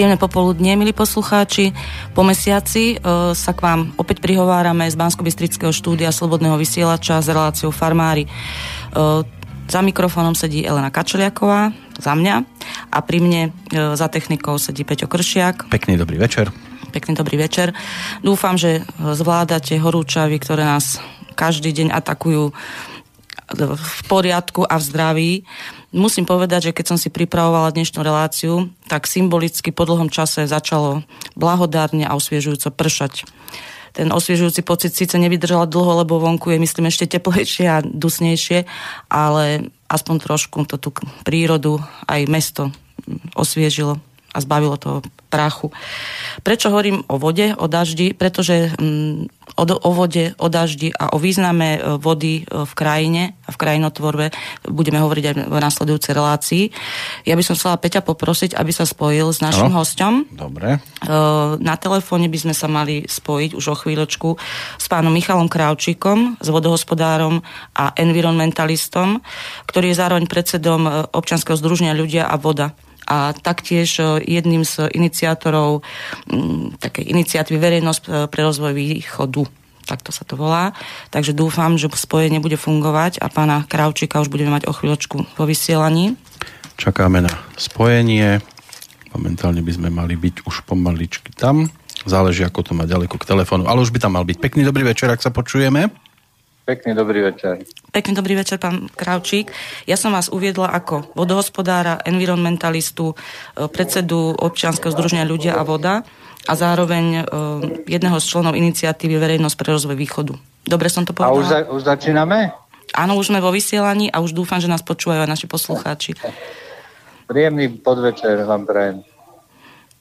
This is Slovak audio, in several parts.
Príjemné popoludne, milí poslucháči. Po mesiaci e, sa k vám opäť prihovárame z bansko štúdia Slobodného vysielača s reláciou Farmári. E, za mikrofónom sedí Elena Kačeliaková, za mňa a pri mne e, za technikou sedí Peťo Kršiak. Pekný dobrý večer. Pekný dobrý večer. Dúfam, že zvládate horúčavy, ktoré nás každý deň atakujú v poriadku a v zdraví. Musím povedať, že keď som si pripravovala dnešnú reláciu, tak symbolicky po dlhom čase začalo blahodárne a osviežujúco pršať. Ten osviežujúci pocit síce nevydržala dlho, lebo vonku je myslím ešte teplejšie a dusnejšie, ale aspoň trošku to tú prírodu aj mesto osviežilo a zbavilo toho prachu. Prečo hovorím o vode, o daždi? Pretože mm, o, o vode, o daždi a o význame e, vody e, v krajine a v krajinotvorbe budeme hovoriť aj v následujúcej relácii. Ja by som chcela Peťa poprosiť, aby sa spojil s našim no, hostom. Dobre. E, na telefóne by sme sa mali spojiť už o chvíľočku s pánom Michalom Krávčikom, s vodohospodárom a environmentalistom, ktorý je zároveň predsedom občanského združenia Ľudia a voda a taktiež e, jedným z iniciátorov takej iniciatívy Verejnosť e, pre rozvoj východu takto sa to volá. Takže dúfam, že spojenie bude fungovať a pána Kravčíka už budeme mať o chvíľočku po vysielaní. Čakáme na spojenie. Momentálne by sme mali byť už pomaličky tam. Záleží, ako to má ďaleko k telefónu. Ale už by tam mal byť. Pekný dobrý večer, ak sa počujeme. Pekný dobrý večer. Pekný dobrý večer, pán Kravčík. Ja som vás uviedla ako vodohospodára, environmentalistu, e, predsedu občianskeho združenia Ľudia a voda a zároveň e, jedného z členov iniciatívy Verejnosť pre rozvoj východu. Dobre som to povedala? A už, za, už začíname? Áno, už sme vo vysielaní a už dúfam, že nás počúvajú aj naši poslucháči. Príjemný podvečer vám prajem.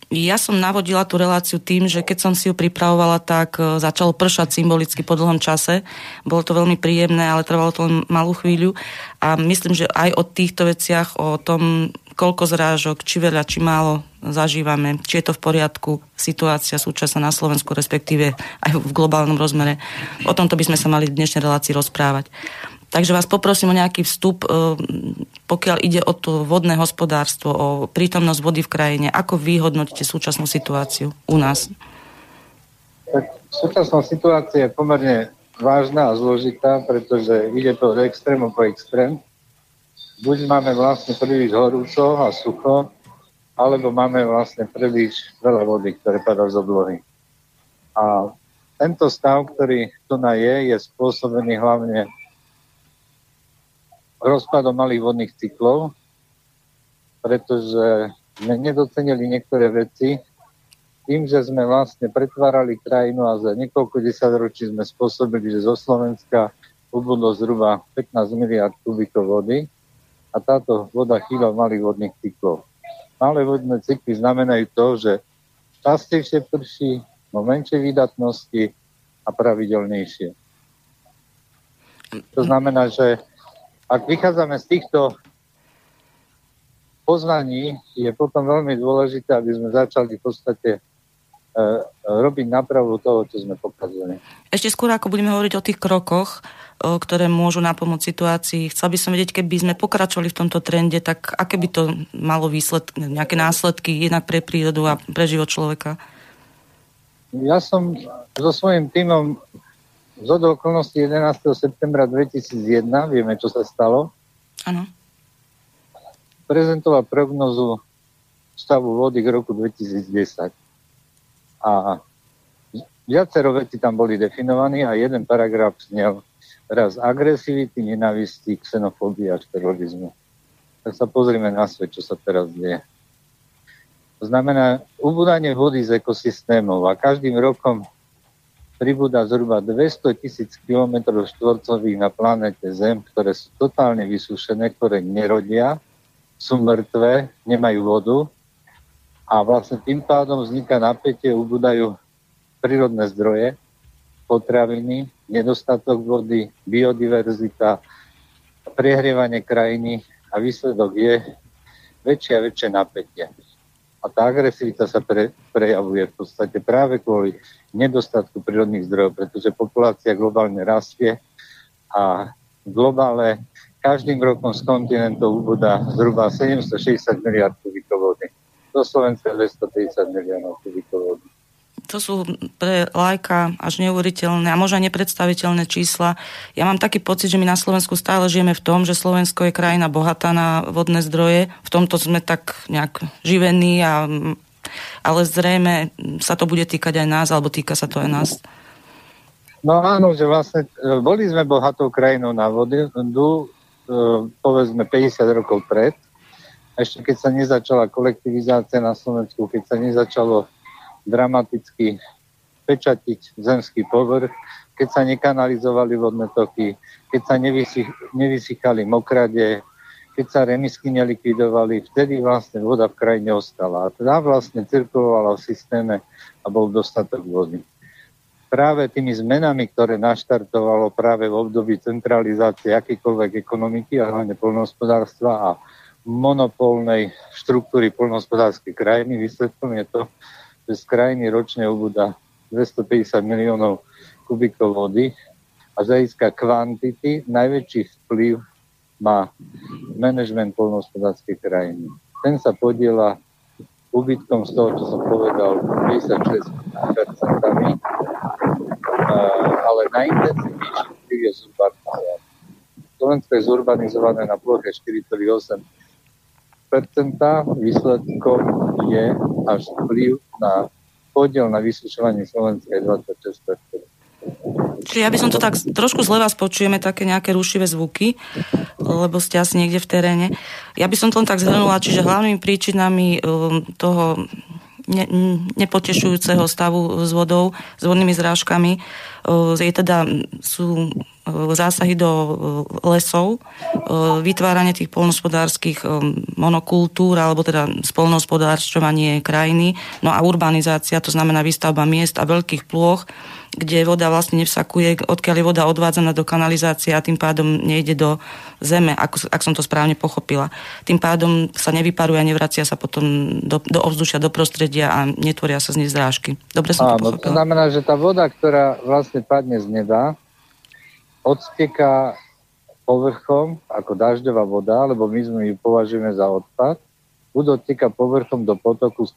Ja som navodila tú reláciu tým, že keď som si ju pripravovala, tak e, začalo pršať symbolicky po dlhom čase. Bolo to veľmi príjemné, ale trvalo to len malú chvíľu. A myslím, že aj o týchto veciach, o tom, koľko zrážok, či veľa, či málo zažívame, či je to v poriadku, situácia súčasná na Slovensku, respektíve aj v globálnom rozmere. O tomto by sme sa mali v dnešnej relácii rozprávať. Takže vás poprosím o nejaký vstup, e, pokiaľ ide o to vodné hospodárstvo, o prítomnosť vody v krajine. Ako vy hodnotíte súčasnú situáciu u nás? Tak súčasná situácia je pomerne vážna a zložitá, pretože ide to od extrému po extrém. Buď máme vlastne príliš horúco a sucho, alebo máme vlastne príliš veľa vody, ktoré padá z oblohy. A tento stav, ktorý tu na je, je spôsobený hlavne rozpadom malých vodných cyklov, pretože sme nedocenili niektoré veci tým, že sme vlastne pretvárali krajinu a za niekoľko desaťročí sme spôsobili, že zo Slovenska ubudlo zhruba 15 miliard kubikov vody a táto voda chýba v malých vodných cyklov. Malé vodné cykly znamenajú to, že častejšie prší, vo menšej výdatnosti a pravidelnejšie. To znamená, že ak vychádzame z týchto poznaní, je potom veľmi dôležité, aby sme začali v podstate e, robiť napravu toho, čo sme pokazili. Ešte skôr, ako budeme hovoriť o tých krokoch, o, ktoré môžu napomôcť situácii, chcel by som vedieť, keby sme pokračovali v tomto trende, tak aké by to malo výsledky, nejaké následky jednak pre prírodu a pre život človeka? Ja som so svojím týmom z okolností 11. septembra 2001, vieme, čo sa stalo. Áno. Prezentoval prognozu stavu vody k roku 2010. A viacero veci tam boli definovaní a jeden paragraf znel raz agresivity, nenavisti, xenofóbia a terorizmu. Tak sa pozrime na svet, čo sa teraz deje. To znamená ubúdanie vody z ekosystémov a každým rokom pribúda zhruba 200 tisíc km štvorcových na planete Zem, ktoré sú totálne vysúšené, ktoré nerodia, sú mŕtve, nemajú vodu a vlastne tým pádom vzniká napätie, ubúdajú prírodné zdroje, potraviny, nedostatok vody, biodiverzita, prehrievanie krajiny a výsledok je väčšie a väčšie napätie. A tá agresivita sa pre, prejavuje v podstate práve kvôli nedostatku prírodných zdrojov, pretože populácia globálne rastie a globále každým rokom z kontinentov ubúda zhruba 760 miliard kubíkov vody. do Slovenska 250 miliónov kubíkov vody. To sú pre lajka až neuveriteľné a možno nepredstaviteľné čísla. Ja mám taký pocit, že my na Slovensku stále žijeme v tom, že Slovensko je krajina bohatá na vodné zdroje. V tomto sme tak nejak živení, a, ale zrejme sa to bude týkať aj nás, alebo týka sa to aj nás. No áno, že vlastne e, boli sme bohatou krajinou na vodu, e, povedzme 50 rokov pred, ešte keď sa nezačala kolektivizácia na Slovensku, keď sa nezačalo dramaticky pečatiť zemský povrch, keď sa nekanalizovali vodné toky, keď sa nevysychali mokrade, keď sa remisky nelikvidovali, vtedy vlastne voda v krajine ostala. A teda vlastne cirkulovala v systéme a bol dostatok vody. Práve tými zmenami, ktoré naštartovalo práve v období centralizácie akýkoľvek ekonomiky a hlavne polnohospodárstva a monopolnej štruktúry polnohospodárskej krajiny, výsledkom je to, že z krajiny ročne ubúda 250 miliónov kubikov vody a z hľadiska kvantity najväčší vplyv má management polnohospodárskej krajiny. Ten sa podiela úbytkom z toho, čo som povedal, 56%, ale najintenzívnejší vplyv je zurbanizácia. Slovensko je zurbanizované na ploche 4,8 výsledkom je až vplyv na podiel na vysušovanie Slovenska je 26 Čiže ja by som to tak trošku zle vás počujeme, také nejaké rušivé zvuky, lebo ste asi niekde v teréne. Ja by som to len tak zhrnula, čiže hlavnými príčinami um, toho ne, nepotešujúceho stavu s vodou, s vodnými zrážkami, je teda, sú zásahy do lesov, vytváranie tých polnospodárských um, monokultúr, alebo teda spolnospodárčovanie krajiny, no a urbanizácia, to znamená výstavba miest a veľkých plôch, kde voda vlastne nevsakuje, odkiaľ je voda odvádzaná do kanalizácie a tým pádom nejde do zeme, ak, ak som to správne pochopila. Tým pádom sa nevyparuje a nevracia sa potom do, do ovzdušia, do prostredia a netvoria sa z nej zrážky. Dobre som Áno, to pochopila? To znamená, že tá voda, ktorá vlastne padne z neba, odsteká povrchom ako dažďová voda, lebo my sme ju považujeme za odpad, budú odtekať povrchom do potoku z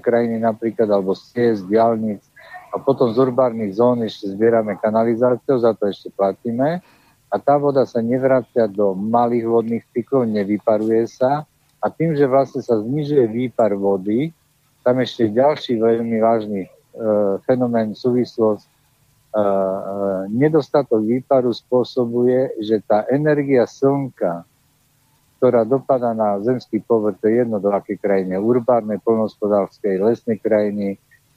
krajiny napríklad, alebo z diálnic, a potom z urbárnych zón ešte zbierame kanalizáciu, za to ešte platíme. A tá voda sa nevracia do malých vodných cyklov, nevyparuje sa. A tým, že vlastne sa znižuje výpar vody, tam ešte ďalší veľmi vážny e, fenomén, súvislosť, nedostatok výparu spôsobuje, že tá energia slnka, ktorá dopadá na zemský povrch, to je jedno do akej krajine, urbárnej, polnospodárskej, lesnej krajiny,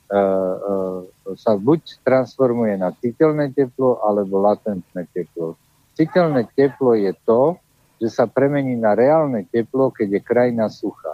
E, e, sa buď transformuje na citeľné teplo alebo latentné teplo. Citeľné teplo je to, že sa premení na reálne teplo, keď je krajina suchá.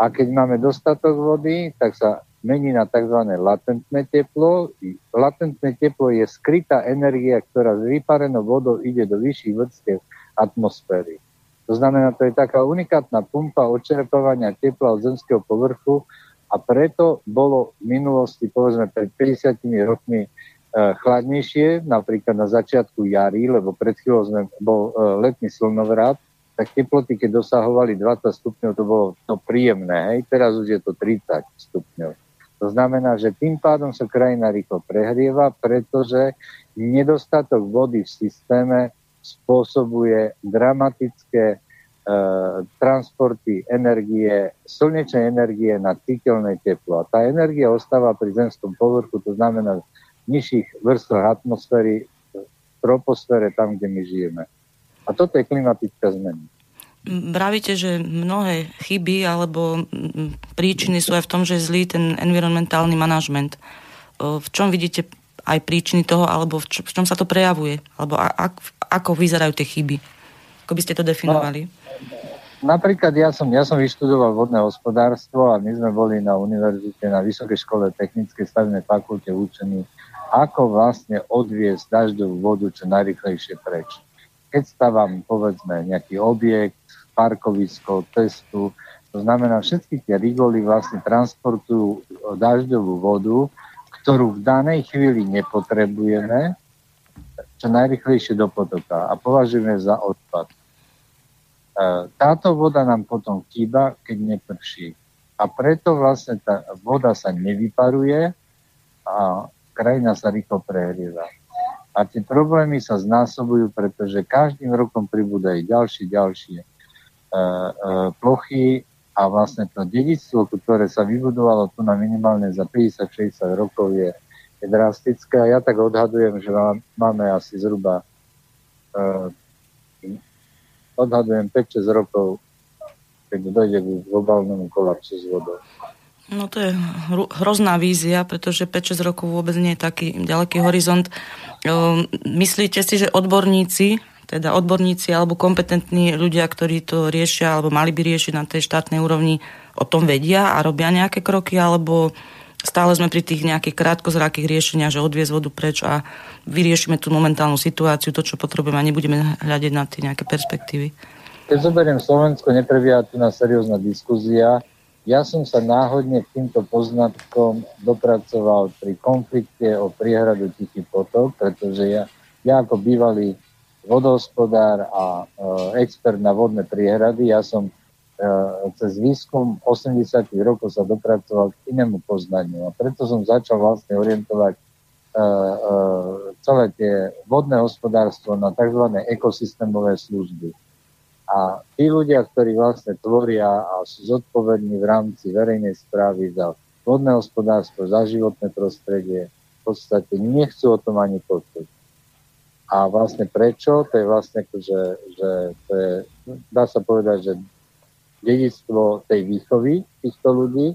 A keď máme dostatok vody, tak sa mení na tzv. latentné teplo. Latentné teplo je skrytá energia, ktorá z vyparenou vodou ide do vyšších vrstiev atmosféry. To znamená, to je taká unikátna pumpa odčerpovania tepla od zemského povrchu, a preto bolo v minulosti, povedzme pred 50 rokmi, e, chladnejšie, napríklad na začiatku jary, lebo pred chvíľou sme, bol e, letný slnovrat, tak teploty, keď dosahovali 20 stupňov, to bolo to príjemné. Hej? Teraz už je to 30 stupňov. To znamená, že tým pádom sa krajina rýchlo prehrieva, pretože nedostatok vody v systéme spôsobuje dramatické E, transporty energie, slnečnej energie na citeľné teplo. A tá energia ostáva pri zemskom povrchu, to znamená v nižších vrstvách atmosféry, v troposfére, tam, kde my žijeme. A toto je klimatická zmena. Vravíte, že mnohé chyby alebo príčiny sú aj v tom, že je zlý ten environmentálny manažment. V čom vidíte aj príčiny toho, alebo v, čom sa to prejavuje? Alebo ako vyzerajú tie chyby? Ako by ste to definovali? No, Napríklad ja som, ja som vyštudoval vodné hospodárstvo a my sme boli na univerzite, na Vysokej škole technickej stavebnej fakulte učení, ako vlastne odviesť dažďovú vodu čo najrychlejšie preč. Keď stávam, povedzme, nejaký objekt, parkovisko, cestu, to znamená, všetky tie rigoly vlastne transportujú dažďovú vodu, ktorú v danej chvíli nepotrebujeme, čo najrychlejšie do potoka a považujeme za odpad. E, táto voda nám potom chýba, keď neprší. a preto vlastne tá voda sa nevyparuje a krajina sa rýchlo prehrieva. A tie problémy sa znásobujú, pretože každým rokom pribúdajú ďalšie, ďalšie e, e, plochy a vlastne to dedictvo, ktoré sa vybudovalo tu na minimálne za 50-60 rokov je, je drastické ja tak odhadujem, že máme asi zhruba e, odhadujem 5-6 rokov keď dojde k globálnemu kolapsu s vodou. No to je hrozná vízia, pretože 5-6 rokov vôbec nie je taký ďaleký horizont. Ehm, myslíte si, že odborníci, teda odborníci alebo kompetentní ľudia, ktorí to riešia alebo mali by riešiť na tej štátnej úrovni, o tom vedia a robia nejaké kroky, alebo stále sme pri tých nejakých krátkozrakých riešeniach, že odviez vodu preč a vyriešime tú momentálnu situáciu, to, čo potrebujeme a nebudeme hľadiť na tie nejaké perspektívy. Keď zoberiem Slovensko, neprebieha tu na seriózna diskuzia. Ja som sa náhodne k týmto poznatkom dopracoval pri konflikte o priehradu Tichý potok, pretože ja, ja ako bývalý vodohospodár a e, expert na vodné priehrady, ja som e, cez výskum 80 rokov sa dopracoval k inému poznaniu a preto som začal vlastne orientovať e, e, celé tie vodné hospodárstvo na tzv. ekosystémové služby. A tí ľudia, ktorí vlastne tvoria a sú zodpovední v rámci verejnej správy za vodné hospodárstvo, za životné prostredie, v podstate nechcú o tom ani počuť. A vlastne prečo? To je vlastne, že, že to je, dá sa povedať, že dedictvo tej výchovy týchto ľudí,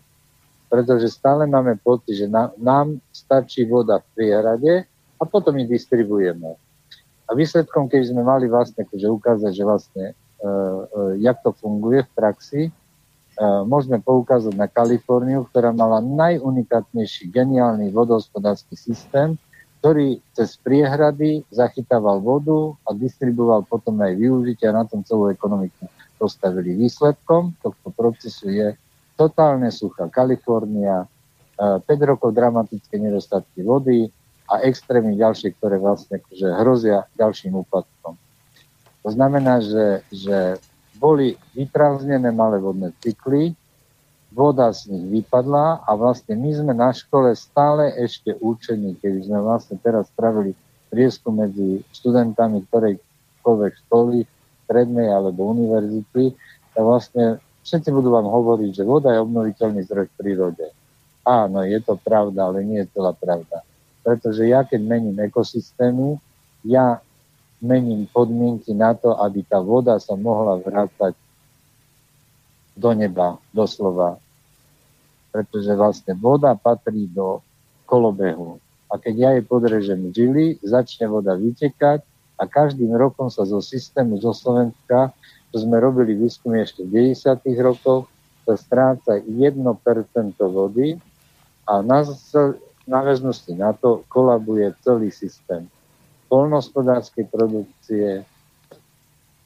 pretože stále máme pocit, že nám, nám stačí voda v priehrade a potom ju distribuujeme. A výsledkom, keď sme mali vlastne akože ukázať, že vlastne jak to funguje v praxi. E, môžeme poukázať na Kaliforniu, ktorá mala najunikátnejší geniálny vodohospodársky systém, ktorý cez priehrady zachytával vodu a distribuoval potom aj využitie a na tom celú ekonomiku postavili. Výsledkom tohto procesu je totálne suchá Kalifornia, 5 rokov dramatické nedostatky vody a extrémy ďalšie, ktoré vlastne že hrozia ďalším úpadkom. To znamená, že, že boli vyprázdnené malé vodné cykly, voda z nich vypadla a vlastne my sme na škole stále ešte učení, keby sme vlastne teraz spravili prieskum medzi študentami ktorejkoľvek školy, strednej alebo univerzity, tak vlastne všetci budú vám hovoriť, že voda je obnoviteľný zdroj v prírode. Áno, je to pravda, ale nie je celá pravda. Pretože ja, keď mením ekosystémy, ja mením podmienky na to, aby tá voda sa mohla vrácať do neba, doslova. Pretože vlastne voda patrí do kolobehu. A keď ja jej podrežem žily, začne voda vytekať a každým rokom sa zo systému zo Slovenska, čo sme robili výskumy ešte v 90. rokoch, sa stráca 1% vody a na, na väznosti na to kolabuje celý systém polnohospodárskej produkcie,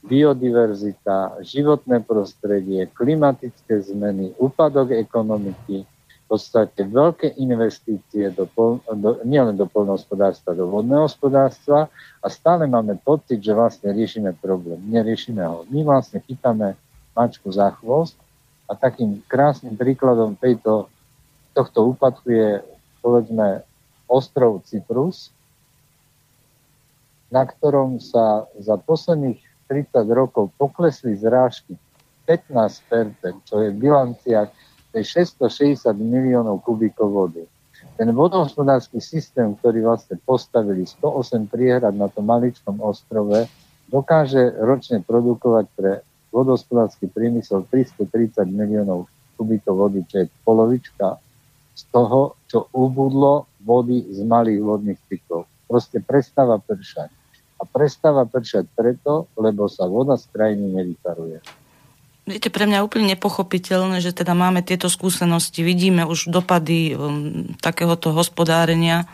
biodiverzita, životné prostredie, klimatické zmeny, úpadok ekonomiky, v podstate veľké investície do, pol, do, nielen do polnohospodárstva, do vodného hospodárstva a stále máme pocit, že vlastne riešime problém. Neriešime ho. My vlastne chytáme mačku za chvost a takým krásnym príkladom tejto, tohto úpadku je povedzme ostrov Cyprus, na ktorom sa za posledných 30 rokov poklesli zrážky 15%, čo je bilancia tej 660 miliónov kubíkov vody. Ten vodohospodársky systém, ktorý vlastne postavili 108 priehrad na tom maličkom ostrove, dokáže ročne produkovať pre vodohospodársky priemysel 330 miliónov kubíkov vody, čo je polovička z toho, čo ubudlo vody z malých vodných cyklov. Proste prestáva pršať a prestáva pršať preto, lebo sa voda z krajiny nevyparuje. Viete, pre mňa úplne nepochopiteľné, že teda máme tieto skúsenosti, vidíme už dopady um, takéhoto hospodárenia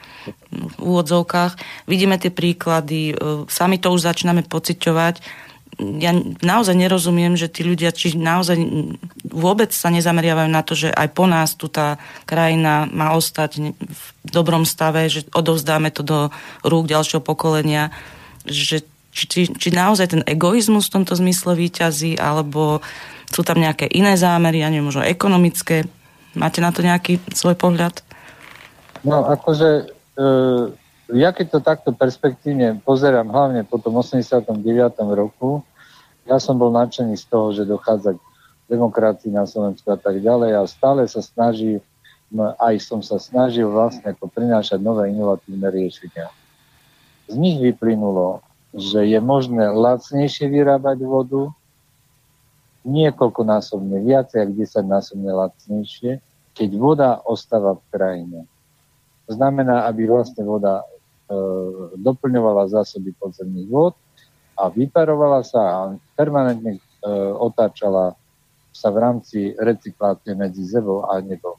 v úvodzovkách, vidíme tie príklady, um, sami to už začíname pociťovať. Ja naozaj nerozumiem, že tí ľudia či naozaj vôbec sa nezameriavajú na to, že aj po nás tu tá krajina má ostať v dobrom stave, že odovzdáme to do rúk ďalšieho pokolenia že či, či naozaj ten egoizmus v tomto zmysle výťazí, alebo sú tam nejaké iné zámery, ja neviem, možno ekonomické. Máte na to nejaký svoj pohľad? No akože, e, ja keď to takto perspektívne pozerám, hlavne po tom 89. roku, ja som bol nadšený z toho, že dochádza k demokracii na Slovensku a tak ďalej a stále sa snaží, aj som sa snažil vlastne ako prinášať nové inovatívne riešenia. Z nich vyplynulo, že je možné lacnejšie vyrábať vodu, niekoľkonásobne viacej, ako 10 násobne lacnejšie, keď voda ostáva v krajine. To znamená, aby vlastne voda e, doplňovala zásoby podzemných vod a vyparovala sa a permanentne e, otáčala sa v rámci recyklácie medzi zemou a nebom.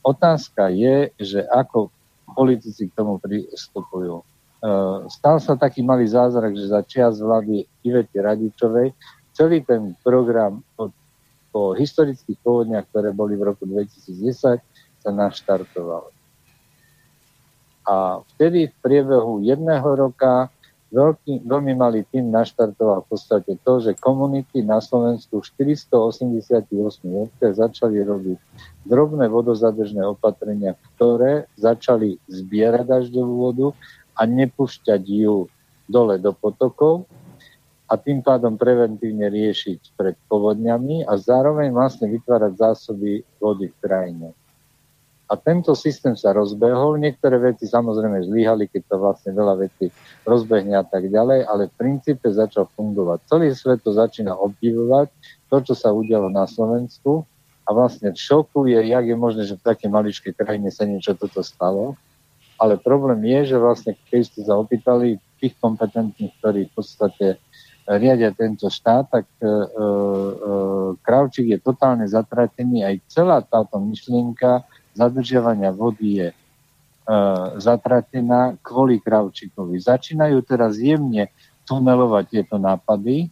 Otázka je, že ako politici k tomu pristupujú. E, stal sa taký malý zázrak, že za čias vlády Ivety Radičovej celý ten program po, po historických povodniach, ktoré boli v roku 2010, sa naštartoval. A vtedy v priebehu jedného roka veľký, veľmi malý tým naštartoval v podstate to, že komunity na Slovensku 488 obciach začali robiť drobné vodozadržné opatrenia, ktoré začali zbierať dažďovú vodu a nepúšťať ju dole do potokov, a tým pádom preventívne riešiť pred povodňami a zároveň vlastne vytvárať zásoby vody v krajine. A tento systém sa rozbehol, niektoré veci samozrejme zlyhali, keď to vlastne veľa vecí rozbehne a tak ďalej, ale v princípe začal fungovať. Celý svet to začína obdivovať, to, čo sa udialo na Slovensku a vlastne v šoku je, jak je možné, že v takej maličkej krajine sa niečo toto stalo. Ale problém je, že vlastne, keď ste sa opýtali tých kompetentných, ktorí v podstate riadia tento štát, tak e, e, Kravčík je totálne zatratený. Aj celá táto myšlienka zadržiavania vody je e, zatratená kvôli Kravčíkovi. Začínajú teraz jemne tunelovať tieto nápady,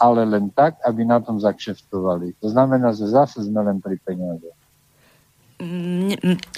ale len tak, aby na tom zakšeftovali. To znamená, že zase sme len pri peniazoch.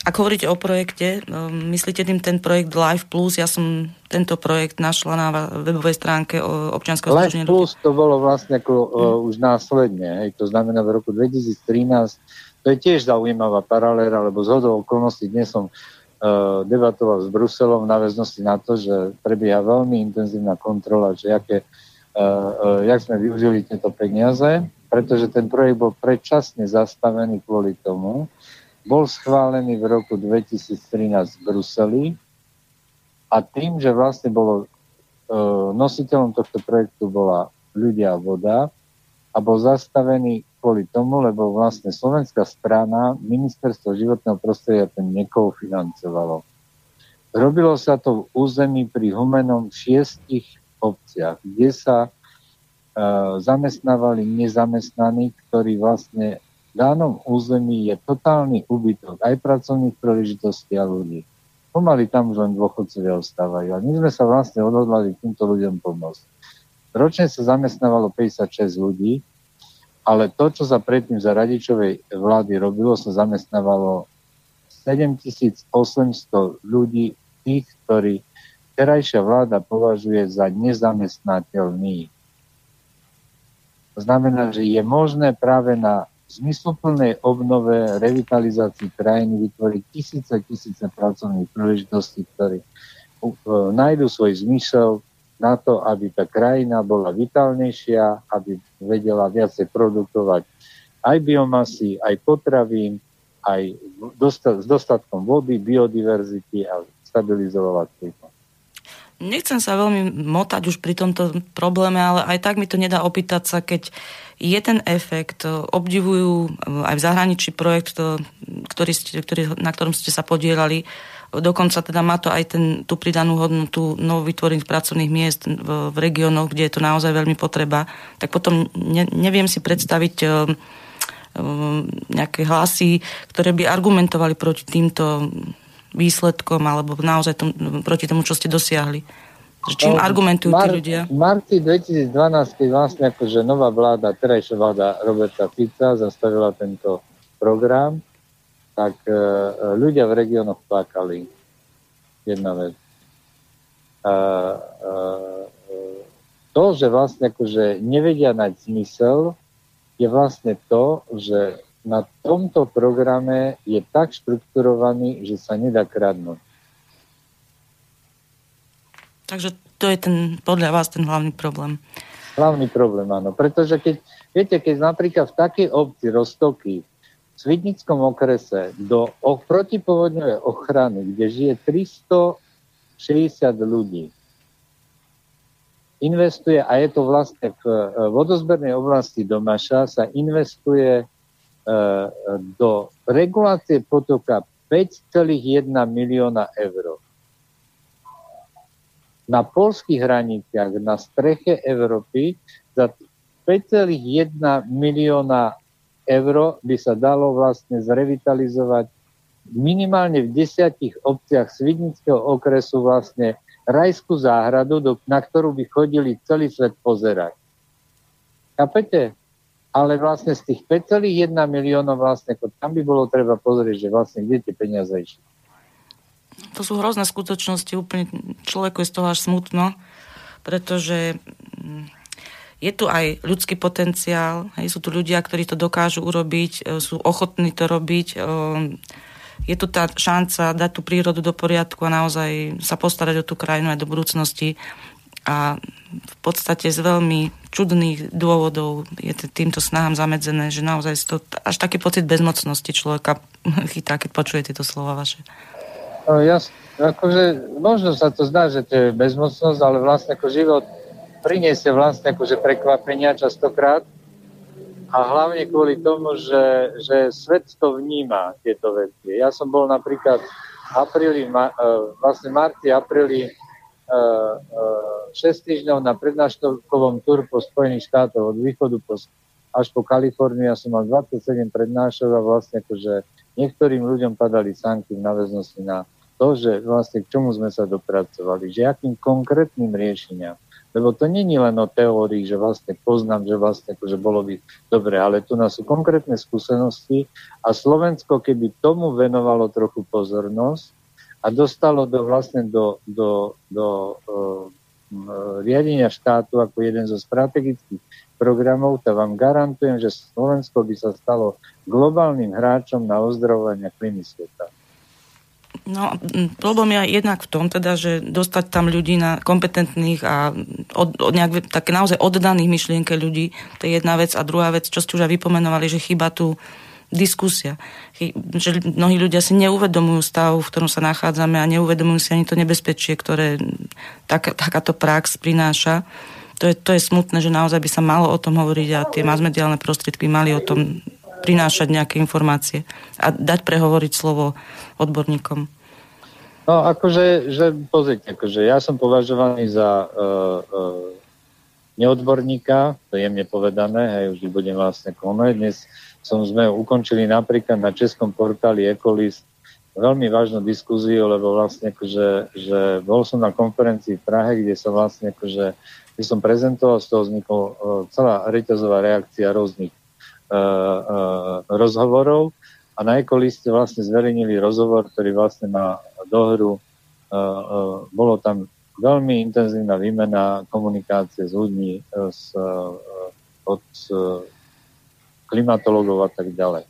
Ak hovoríte o projekte, myslíte tým ten projekt Life Plus? Ja som tento projekt našla na webovej stránke občianského združenia. Life Plus to bolo vlastne ako, hmm. uh, už následne. Hej, to znamená v roku 2013. To je tiež zaujímavá paralela, lebo z hodou okolností dnes som uh, debatoval s Bruselom v náväznosti na to, že prebieha veľmi intenzívna kontrola, že aké, uh, uh, jak sme využili tieto peniaze, pretože ten projekt bol predčasne zastavený kvôli tomu, bol schválený v roku 2013 v Bruseli a tým, že vlastne bolo e, nositeľom tohto projektu bola ľudia a voda a bol zastavený kvôli tomu, lebo vlastne slovenská strana, ministerstvo životného prostredia ten niekoho financovalo. Robilo sa to v území pri Humenom v šiestich obciach, kde sa e, zamestnávali nezamestnaní, ktorí vlastne danom území je totálny úbytok aj pracovných príležitostí a ľudí. Pomaly tam už len dôchodcovia ostávajú. A my sme sa vlastne odhodlali týmto ľuďom pomôcť. Ročne sa zamestnávalo 56 ľudí, ale to, čo sa predtým za radičovej vlády robilo, sa zamestnávalo 7800 ľudí, tých, ktorí terajšia vláda považuje za nezamestnateľných. To znamená, že je možné práve na zmysluplnej obnove, revitalizácii krajiny vytvoriť tisíce, tisíce pracovných príležitostí, ktoré uh, nájdu svoj zmysel na to, aby tá krajina bola vitálnejšia, aby vedela viacej produkovať aj biomasy, aj potravín, aj dosta- s dostatkom vody, biodiverzity a stabilizovať klíma. Nechcem sa veľmi motať už pri tomto probléme, ale aj tak mi to nedá opýtať sa, keď je ten efekt, obdivujú aj v zahraničí projekt, ktorý ste, ktorý, na ktorom ste sa podielali, dokonca teda má to aj ten, tú pridanú hodnotu vytvorených pracovných miest v, v regiónoch, kde je to naozaj veľmi potreba, tak potom ne, neviem si predstaviť uh, nejaké hlasy, ktoré by argumentovali proti týmto výsledkom alebo naozaj tom, proti tomu, čo ste dosiahli? Čím no, argumentujú tí ľudia? V marci 2012, keď vlastne akože nová vláda, terajšia vláda Roberta Fica zastavila tento program, tak e, ľudia v regiónoch plakali. Jedna vec. E, e, to, že vlastne akože nevedia nať zmysel, je vlastne to, že na tomto programe je tak štrukturovaný, že sa nedá kradnúť. Takže to je ten, podľa vás ten hlavný problém. Hlavný problém, áno. Pretože keď, viete, keď napríklad v takej obci Roztoky, v Svidnickom okrese do protipovodňovej ochrany, kde žije 360 ľudí, investuje, a je to vlastne v vodozbernej oblasti Domaša, sa investuje do regulácie potoka 5,1 milióna eur. Na polských hraniciach, na streche Európy za 5,1 milióna eur by sa dalo vlastne zrevitalizovať minimálne v desiatich obciach Svidnického okresu vlastne rajskú záhradu, do, na ktorú by chodili celý svet pozerať. Kapete? Ale vlastne z tých 5,1 miliónov vlastne, tam by bolo treba pozrieť, že vlastne kde tie peniaze išli. To sú hrozné skutočnosti, úplne človeku je z toho až smutno, pretože mm, je tu aj ľudský potenciál, hej, sú tu ľudia, ktorí to dokážu urobiť, e, sú ochotní to robiť, e, je tu tá šanca dať tú prírodu do poriadku a naozaj sa postarať o tú krajinu aj do budúcnosti a v podstate z veľmi čudných dôvodov je týmto snahám zamedzené, že naozaj to až taký pocit bezmocnosti človeka chytá, keď počuje tieto slova vaše. No, ja, akože, možno sa to zdá, že to je bezmocnosť, ale vlastne ako život priniesie vlastne akože prekvapenia častokrát a hlavne kvôli tomu, že, že svet to vníma tieto veci. Ja som bol napríklad v apríli, e, vlastne marci, apríli 6 týždňov na prednáškovom tur po Spojených štátoch od východu po, až po Kaliforniu. Ja som mal 27 prednášok a vlastne akože niektorým ľuďom padali sanky v náväznosti na to, že vlastne k čomu sme sa dopracovali, že akým konkrétnym riešeniam. Lebo to není len o teórii, že vlastne poznám, že vlastne akože bolo by dobre, ale tu nás sú konkrétne skúsenosti a Slovensko, keby tomu venovalo trochu pozornosť, a dostalo do, vlastne do, do, do uh, riadenia štátu ako jeden zo strategických programov, tak vám garantujem, že Slovensko by sa stalo globálnym hráčom na ozdravovanie klímy sveta. No, problém je jednak v tom, teda, že dostať tam ľudí na kompetentných a od, od nejak, také naozaj oddaných myšlienke ľudí, to je jedna vec. A druhá vec, čo ste už aj vypomenovali, že chyba tu diskusia. Že mnohí ľudia si neuvedomujú stav, v ktorom sa nachádzame a neuvedomujú si ani to nebezpečie, ktoré tak, takáto prax prináša. To je, to je smutné, že naozaj by sa malo o tom hovoriť a tie masmediálne prostriedky mali o tom prinášať nejaké informácie a dať prehovoriť slovo odborníkom. No akože, že pozrite, akože ja som považovaný za uh, uh, neodborníka, to je jemne povedané, hej, už budem vlastne konať. Dnes som sme ukončili napríklad na českom portáli Ecolis veľmi vážnu diskuziu, lebo vlastne akože, že bol som na konferencii v Prahe, kde som vlastne akože, kde som prezentoval, z toho vznikla uh, celá reťazová reakcia rôznych uh, uh, rozhovorov a na Ecoliste vlastne zverejnili rozhovor, ktorý vlastne má dohru. Uh, uh, bolo tam veľmi intenzívna výmena komunikácie s ľuďmi z, uh, od uh, klimatologov a tak ďalej.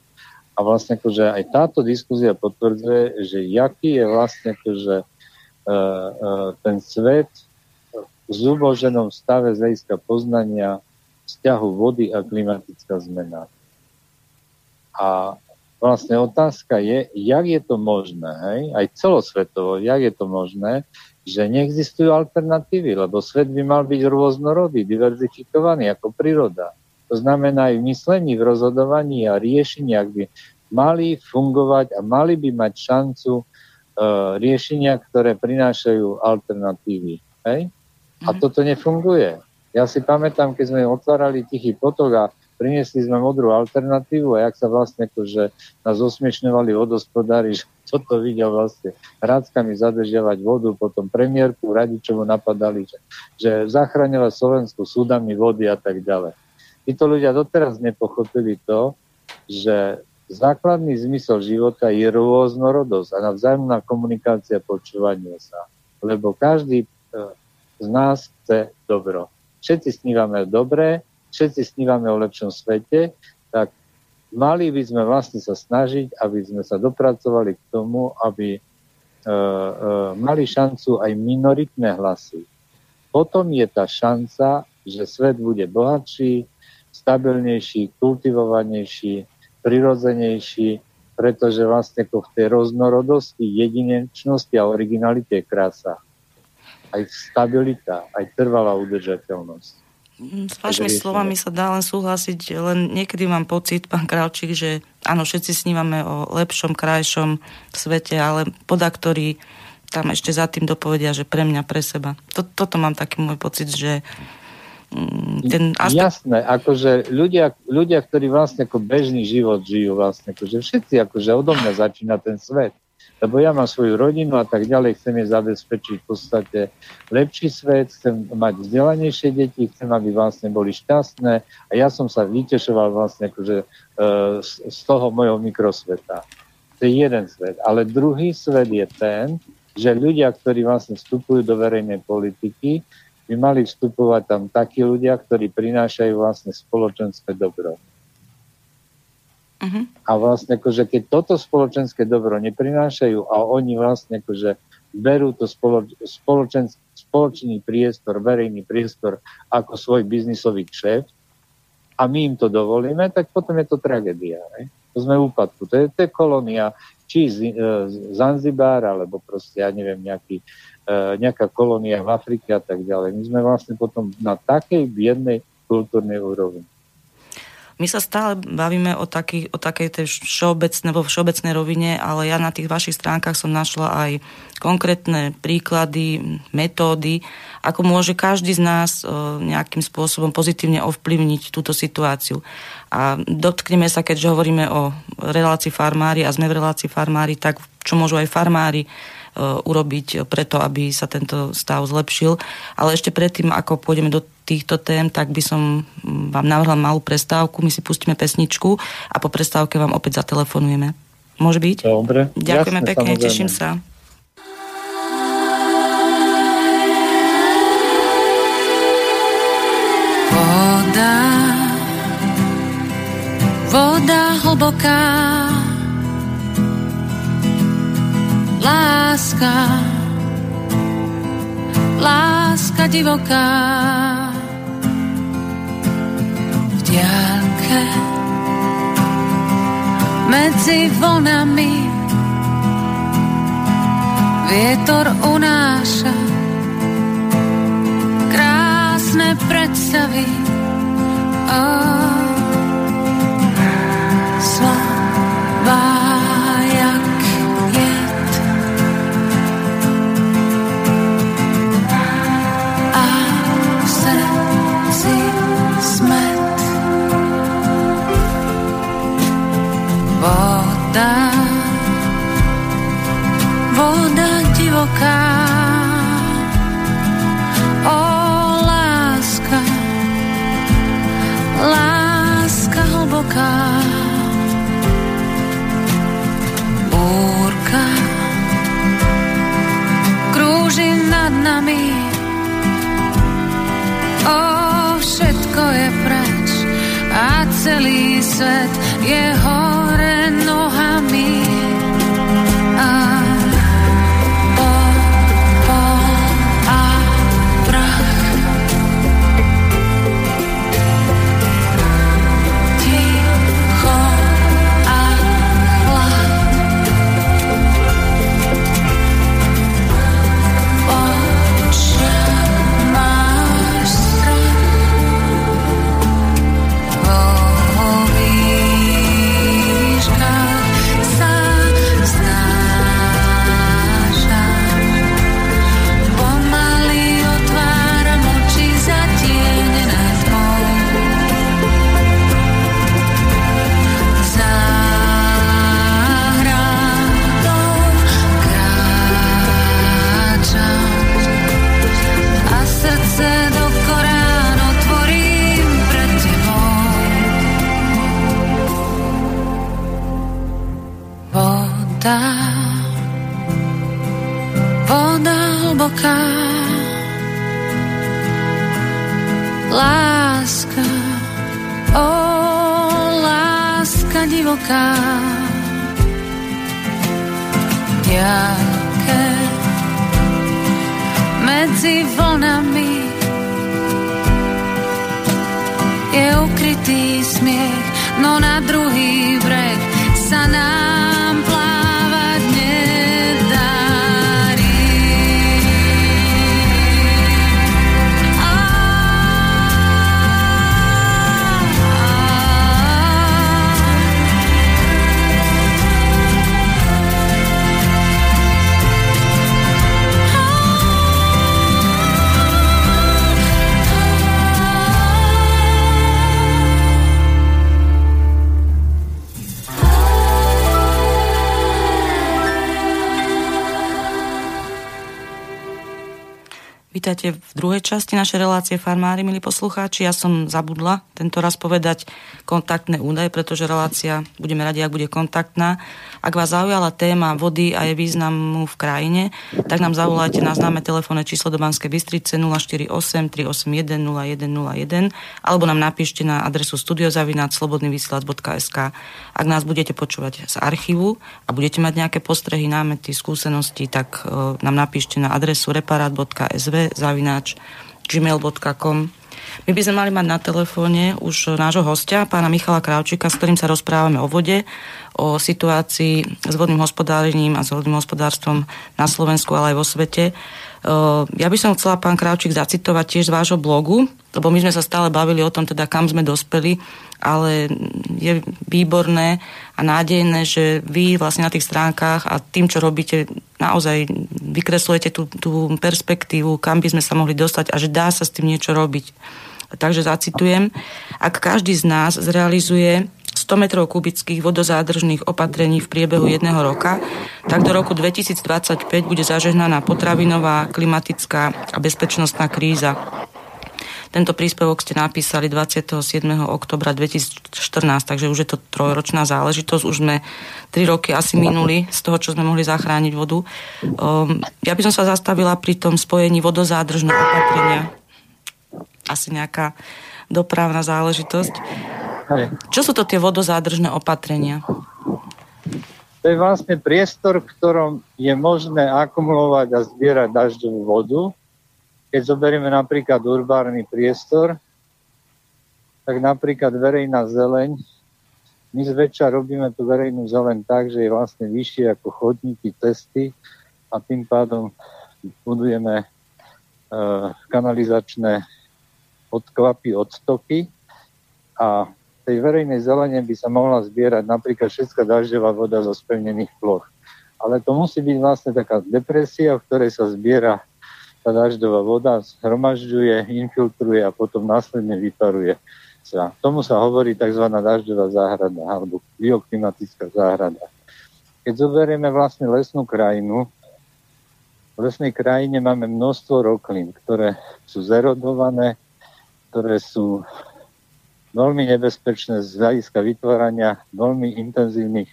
A vlastne akože aj táto diskuzia potvrdzuje, že jaký je vlastne akože uh, uh, ten svet v zuboženom stave z poznania vzťahu vody a klimatická zmena. A vlastne otázka je, jak je to možné, hej? aj celosvetovo, jak je to možné, že neexistujú alternatívy, lebo svet by mal byť rôznorodý, diverzifikovaný ako príroda. To znamená aj v myslení, v rozhodovaní a riešeniach by mali fungovať a mali by mať šancu uh, riešenia, ktoré prinášajú alternatívy. Hej? A mm. toto nefunguje. Ja si pamätám, keď sme otvárali Tichý potok a priniesli sme modrú alternatívu a jak sa vlastne akože nás osmiešňovali vodospodári, že toto vidia vlastne hráckami zadržiavať vodu, potom premiérku Radičovu napadali, že, že zachraňovať Slovensku súdami vody a tak ďalej. Títo ľudia doteraz nepochopili to, že základný zmysel života je rôznorodosť a navzájomná komunikácia počúvanie sa. Lebo každý e, z nás chce dobro. Všetci snívame o dobré, všetci snívame o lepšom svete, tak mali by sme vlastne sa snažiť, aby sme sa dopracovali k tomu, aby uh, uh, mali šancu aj minoritné hlasy. Potom je tá šanca, že svet bude bohatší, stabilnejší, kultivovanejší, prirodzenejší, pretože vlastne v tej roznorodosti, jedinečnosti a originalite je krása. Aj stabilita, aj trvalá udržateľnosť. S vašimi slovami sa dá len súhlasiť, len niekedy mám pocit, pán Kravčík, že áno, všetci snívame o lepšom, krajšom svete, ale podaktorí tam ešte za tým dopovedia, že pre mňa, pre seba. Toto mám taký môj pocit, že mm, ten aspekt... Jasné, akože ľudia, ľudia, ktorí vlastne ako bežný život žijú vlastne, akože všetci akože odo mňa začína ten svet lebo ja mám svoju rodinu a tak ďalej, chcem je zabezpečiť v podstate lepší svet, chcem mať vzdelanejšie deti, chcem, aby vlastne boli šťastné a ja som sa vytešoval vlastne akože, e, z toho mojho mikrosveta. To je jeden svet. Ale druhý svet je ten, že ľudia, ktorí vlastne vstupujú do verejnej politiky, by mali vstupovať tam takí ľudia, ktorí prinášajú vlastne spoločenské dobro. Uh-huh. A vlastne akože keď toto spoločenské dobro neprinášajú a oni vlastne akože berú to spoloč, spoločný priestor, verejný priestor ako svoj biznisový kšeft a my im to dovolíme, tak potom je to tragédia. Ne? To sme v úpadku. To je, to je kolónia, či z, e, Zanzibar, alebo proste, ja neviem, nejaký, e, nejaká kolónia v Afrike a tak ďalej. My sme vlastne potom na takej biednej kultúrnej úrovni. My sa stále bavíme o, taký, o takej tej všeobecnej, vo všeobecnej rovine, ale ja na tých vašich stránkach som našla aj konkrétne príklady, metódy, ako môže každý z nás e, nejakým spôsobom pozitívne ovplyvniť túto situáciu. A dotkneme sa, keďže hovoríme o relácii farmári a sme v relácii farmári, tak čo môžu aj farmári urobiť preto, aby sa tento stav zlepšil. Ale ešte predtým, ako pôjdeme do týchto tém, tak by som vám navrhla malú prestávku. My si pustíme pesničku a po prestávke vám opäť zatelefonujeme. Môže byť? Dobre. Ďakujeme Jasne, pekne, samozrejme. teším sa. Voda, voda hlboká Láska, láska divoká v diálke medzi vonami vietor unáša krásne predstavy. Oh, slabá divoká. O láska, láska hlboká. Búrka krúži nad nami. O, všetko je preč a celý svet je hore divoká. Diaké medzi vlnami je ukrytý smiech, no na druhý breh sa nám Vítajte v druhej časti našej relácie Farmári, milí poslucháči. Ja som zabudla tento raz povedať kontaktné údaje, pretože relácia, budeme radi, ak bude kontaktná. Ak vás zaujala téma vody a je významu v krajine, tak nám zavolajte na známe telefónne číslo do Banskej Bystrice 048 381 0101 alebo nám napíšte na adresu studiozavináčslobodnyvysielac.sk Ak nás budete počúvať z archívu a budete mať nejaké postrehy, námety, skúsenosti, tak uh, nám napíšte na adresu reparát.sv zavináč gmail.com my by sme mali mať na telefóne už nášho hostia, pána Michala Krávčika, s ktorým sa rozprávame o vode, o situácii s vodným hospodárením a s vodným hospodárstvom na Slovensku, ale aj vo svete. Ja by som chcela, pán Krávčik, zacitovať tiež z vášho blogu, lebo my sme sa stále bavili o tom, teda kam sme dospeli, ale je výborné a nádejné, že vy vlastne na tých stránkach a tým, čo robíte, naozaj vykreslujete tú, tú perspektívu, kam by sme sa mohli dostať a že dá sa s tým niečo robiť. Takže zacitujem, ak každý z nás zrealizuje 100 metrov kubických vodozádržných opatrení v priebehu jedného roka, tak do roku 2025 bude zažehnaná potravinová, klimatická a bezpečnostná kríza. Tento príspevok ste napísali 27. oktobra 2014, takže už je to trojročná záležitosť. Už sme tri roky asi minuli z toho, čo sme mohli zachrániť vodu. Um, ja by som sa zastavila pri tom spojení vodozádržného opatrenia. Asi nejaká dopravná záležitosť. Čo sú to tie vodozádržné opatrenia? To je vlastne priestor, v ktorom je možné akumulovať a zbierať dažďovú vodu. Keď zoberieme napríklad urbárny priestor, tak napríklad verejná zeleň, my zväčša robíme tú verejnú zeleň tak, že je vlastne vyššie ako chodníky, cesty a tým pádom budujeme e, kanalizačné odklapy, odtoky a tej verejnej zelene by sa mohla zbierať napríklad všetká dažďová voda zo spevnených ploch. Ale to musí byť vlastne taká depresia, v ktorej sa zbiera tá dažďová voda zhromažďuje, infiltruje a potom následne vyparuje sa. Tomu sa hovorí tzv. dažďová záhrada alebo bioklimatická záhrada. Keď zoberieme vlastne lesnú krajinu, v lesnej krajine máme množstvo roklín, ktoré sú zerodované, ktoré sú veľmi nebezpečné z hľadiska vytvárania veľmi intenzívnych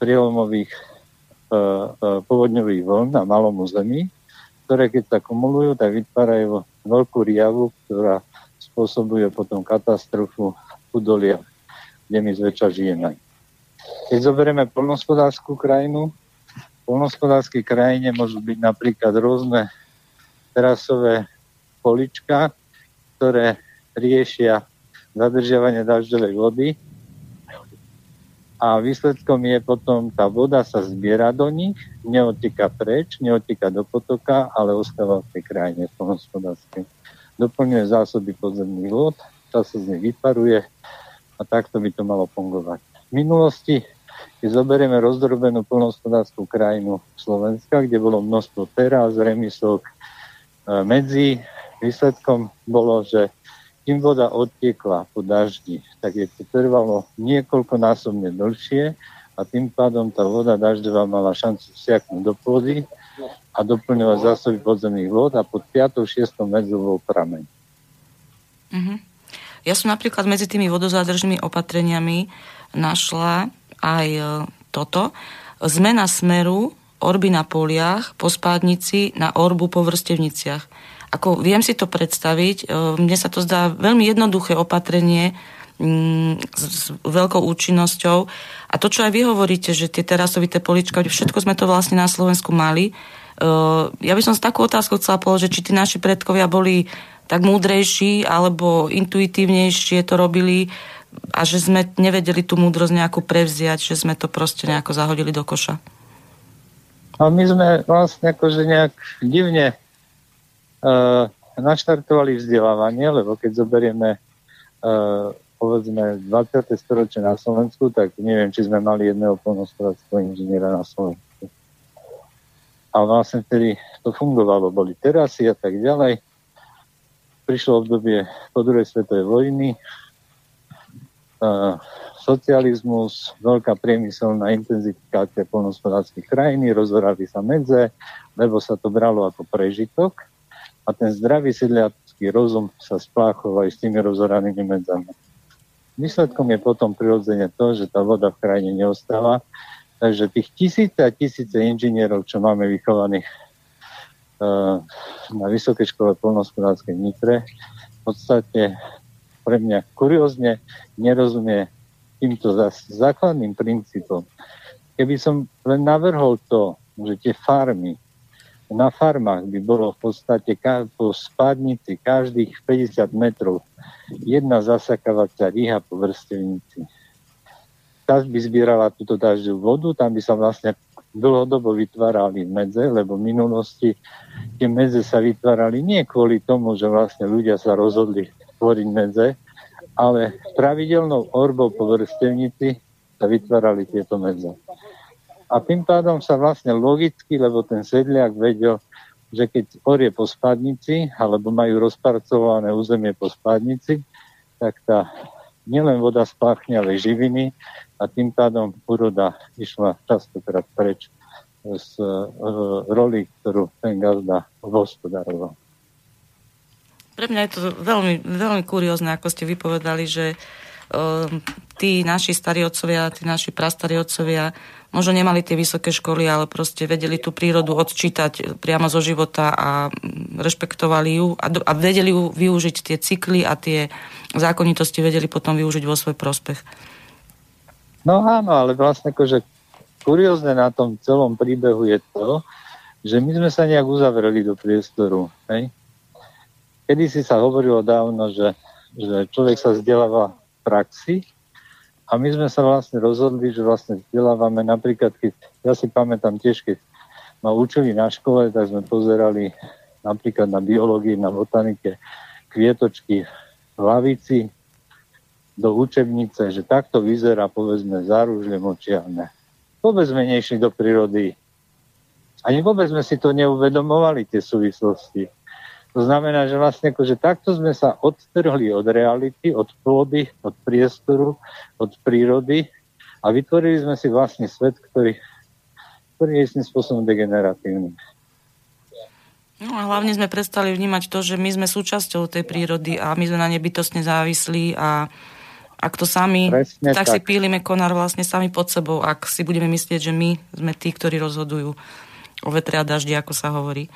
prielomových e, e, povodňových vln na malom území ktoré keď sa kumulujú, tak vytvárajú veľkú riavu, ktorá spôsobuje potom katastrofu chudolia, kde my zväčša žijeme. Keď zoberieme polnospodárskú krajinu, v polnospodárskej krajine môžu byť napríklad rôzne terasové polička, ktoré riešia zadržiavanie dažďovej vody a výsledkom je potom, tá voda sa zbiera do nich, neotika preč, neotika do potoka, ale ostáva v tej krajine polnospodárskej. Doplňuje zásoby podzemných vod, tá sa z nich vyparuje a takto by to malo fungovať. V minulosti, keď zoberieme rozdrobenú polnospodárskú krajinu Slovenska, kde bolo množstvo teraz, remysok, e, medzi, výsledkom bolo, že kým voda odtiekla po daždi, tak je to trvalo niekoľkonásobne dlhšie a tým pádom tá voda dažďová mala šancu siaknúť do pôdy a doplňovať zásoby podzemných vod a pod 5. 6. medzou bol prameň. Uh-huh. Ja som napríklad medzi tými vodozádržnými opatreniami našla aj e, toto. Zmena smeru orby na poliach po spádnici na orbu po vrstevniciach ako viem si to predstaviť, e, mne sa to zdá veľmi jednoduché opatrenie, mm, s, veľkou účinnosťou. A to, čo aj vy hovoríte, že tie terasovité polička, všetko sme to vlastne na Slovensku mali. Uh, ja by som s takú otázku chcela položiť, či tí naši predkovia boli tak múdrejší alebo intuitívnejšie to robili a že sme nevedeli tú múdrosť nejakú prevziať, že sme to proste nejako zahodili do koša. A my sme vlastne akože nejak divne naštartovali vzdelávanie, lebo keď zoberieme uh, povedzme 20. storočie na Slovensku, tak neviem, či sme mali jedného polnospodárskeho inžiniera na Slovensku. A vlastne vtedy to fungovalo, boli terasy a tak ďalej. Prišlo obdobie po druhej svetovej vojny, uh, socializmus, veľká priemyselná intenzifikácia polnospodárských krajín, rozhorali sa medze, lebo sa to bralo ako prežitok a ten zdravý sedliacký rozum sa spláchol aj s tými rozhoranými medzami. Výsledkom je potom prirodzene to, že tá voda v krajine neostáva, takže tých tisíce a tisíce inžinierov, čo máme vychovaných uh, na Vysokej škole polnospodárskej Nitre, v podstate pre mňa kuriózne nerozumie týmto základným princípom. Keby som len navrhol to, že tie farmy, na farmách by bolo v podstate po spádnici každých 50 metrov jedna zasakávacia riha po vrstevnici. Tá by zbierala túto dažďovú vodu, tam by sa vlastne dlhodobo vytvárali medze, lebo v minulosti tie medze sa vytvárali nie kvôli tomu, že vlastne ľudia sa rozhodli tvoriť medze, ale pravidelnou orbou po vrstevnici sa vytvárali tieto medze. A tým pádom sa vlastne logicky, lebo ten sedliak vedel, že keď orie po spadnici, alebo majú rozparcované územie po spadnici, tak tá nielen voda spláchne, ale živiny a tým pádom úroda išla častokrát preč z uh, roli, ktorú ten gazda hospodaroval. Pre mňa je to veľmi, veľmi kuriózne, ako ste vypovedali, že uh, tí naši starí otcovia, tí naši prastarí otcovia možno nemali tie vysoké školy, ale proste vedeli tú prírodu odčítať priamo zo života a rešpektovali ju a, a vedeli ju využiť tie cykly a tie zákonitosti vedeli potom využiť vo svoj prospech. No áno, ale vlastne akože kuriózne na tom celom príbehu je to, že my sme sa nejak uzavreli do priestoru. Hej? Kedy si sa hovorilo dávno, že, že človek sa vzdeláva v praxi a my sme sa vlastne rozhodli, že vlastne vzdelávame napríklad, keď, ja si pamätám tiež, keď ma učili na škole, tak sme pozerali napríklad na biológii, na botanike, kvietočky v lavici do učebnice, že takto vyzerá povedzme záružie močiarne. Vôbec sme nešli do prírody. Ani vôbec sme si to neuvedomovali, tie súvislosti. To znamená, že vlastne akože takto sme sa odtrhli od reality, od pôdy, od priestoru, od prírody a vytvorili sme si vlastne svet, ktorý, ktorý je istým spôsobom degeneratívny. No a hlavne sme prestali vnímať to, že my sme súčasťou tej prírody a my sme na nej bytostne závislí a ak to sami, tak, tak si pílime konár vlastne sami pod sebou, ak si budeme myslieť, že my sme tí, ktorí rozhodujú o vetre a daždi, ako sa hovorí.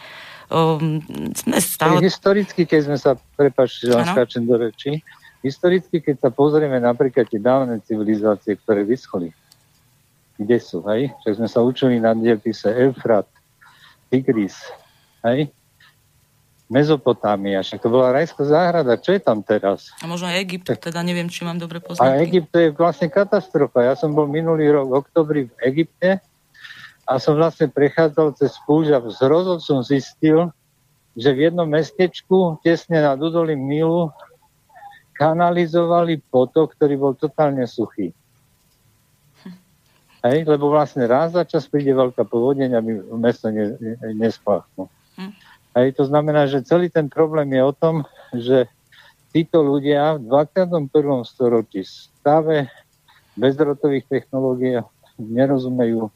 Um, sme stále... Historicky, keď sme sa, prepáč, že vám skáčem do reči, historicky, keď sa pozrieme napríklad tie dávne civilizácie, ktoré vyscholi, kde sú, hej? Však sme sa učili na diepise Eufrat, Tigris, hej? Mezopotámia, však to bola rajská záhrada, čo je tam teraz? A možno aj Egypt, teda neviem, či mám dobre poznať. A Egypt to je vlastne katastrofa. Ja som bol minulý rok v oktobri v Egypte a som vlastne prechádzal cez púž a s hrozou som zistil, že v jednom mestečku tesne nad údolím Nilu kanalizovali potok, ktorý bol totálne suchý. Hej, lebo vlastne raz za čas príde veľká povodeň, aby mesto ne, ne, nespláchlo. Hm. Hej, to znamená, že celý ten problém je o tom, že títo ľudia v 21. storočí stave bezdrotových technológií nerozumejú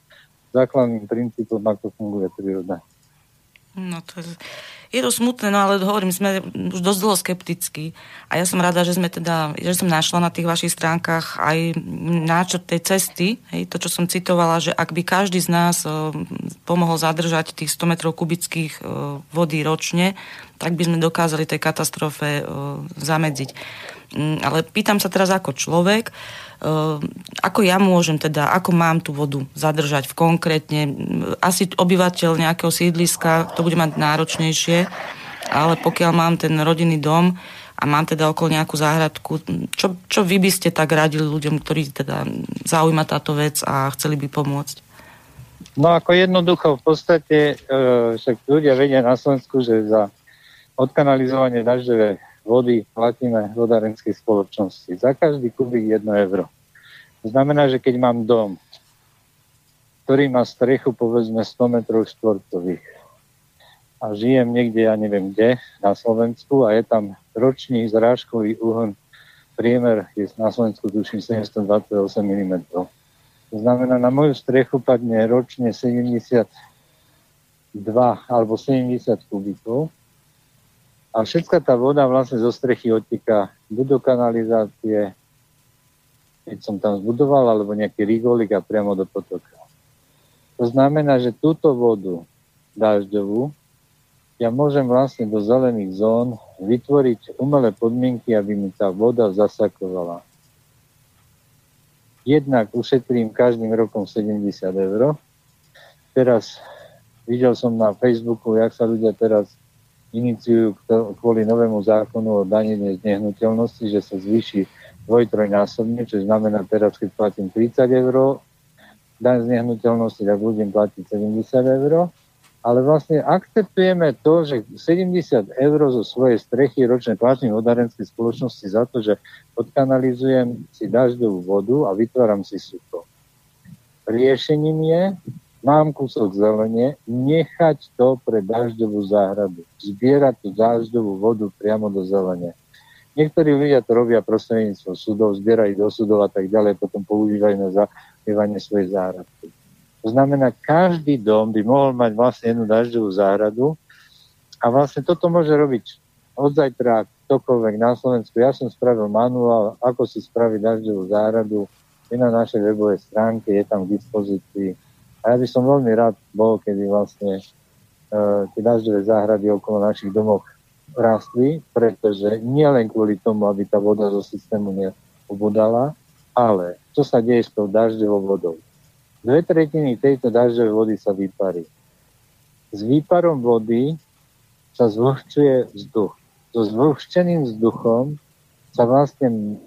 základným princípom, ako funguje príroda. No to je, je to smutné, no ale hovorím, sme už dosť dlho skeptickí. A ja som rada, že sme teda, že som našla na tých vašich stránkach aj náčrt tej cesty, hej, to, čo som citovala, že ak by každý z nás uh, pomohol zadržať tých 100 metrov kubických uh, vody ročne, tak by sme dokázali tej katastrofe uh, zamedziť. Mm, ale pýtam sa teraz ako človek, ako ja môžem teda, ako mám tú vodu zadržať v konkrétne, asi obyvateľ nejakého sídliska, to bude mať náročnejšie, ale pokiaľ mám ten rodinný dom a mám teda okolo nejakú záhradku, čo, čo vy by ste tak radili ľuďom, ktorí teda zaujíma táto vec a chceli by pomôcť? No ako jednoducho v podstate e, však ľudia vedia na Slovensku, že za odkanalizovanie dažďové vody platíme vodárenskej spoločnosti. Za každý kubík 1 euro. To znamená, že keď mám dom, ktorý má strechu povedzme 100 metrov štvorcových a žijem niekde, ja neviem kde, na Slovensku a je tam ročný zrážkový úhon, priemer je na Slovensku tuším 728 mm. To znamená, na moju strechu padne ročne 72 alebo 70 kubíkov a všetka tá voda vlastne zo strechy odteká buď do kanalizácie, keď som tam zbudoval, alebo nejaký rigolik a priamo do potoka. To znamená, že túto vodu dažďovú ja môžem vlastne do zelených zón vytvoriť umelé podmienky, aby mi tá voda zasakovala. Jednak ušetrím každým rokom 70 eur. Teraz videl som na Facebooku, jak sa ľudia teraz iniciujú kvôli novému zákonu o danenie z nehnuteľnosti, že sa zvýši dvojtrojnásobne, čo znamená teraz, keď platím 30 eur daň z nehnuteľnosti, tak budem platiť 70 eur. Ale vlastne akceptujeme to, že 70 eur zo svojej strechy ročne platím vodárenskej spoločnosti za to, že odkanalizujem si dažďovú vodu a vytváram si sucho. Riešením je, mám kúsok zelenie, nechať to pre dažďovú záhradu. Zbierať tú dažďovú vodu priamo do zelene. Niektorí ľudia to robia prostredníctvom súdov, zbierajú do súdov a tak ďalej, potom používajú na zapievanie svojej záhradky. To znamená, každý dom by mohol mať vlastne jednu dažďovú záhradu a vlastne toto môže robiť od zajtra ktokoľvek na Slovensku. Ja som spravil manuál, ako si spraviť dažďovú záhradu. Je na našej webovej stránke, je tam k dispozícii. A ja by som veľmi rád bol, kedy vlastne uh, tie dažďové záhrady okolo našich domov rastli, pretože nielen kvôli tomu, aby tá voda zo systému neobodala, ale čo sa deje s tou dažďovou vodou? Dve tretiny tejto dažďovej vody sa vyparí. S výparom vody sa zvlhčuje vzduch. So zvlhčeným vzduchom sa vlastne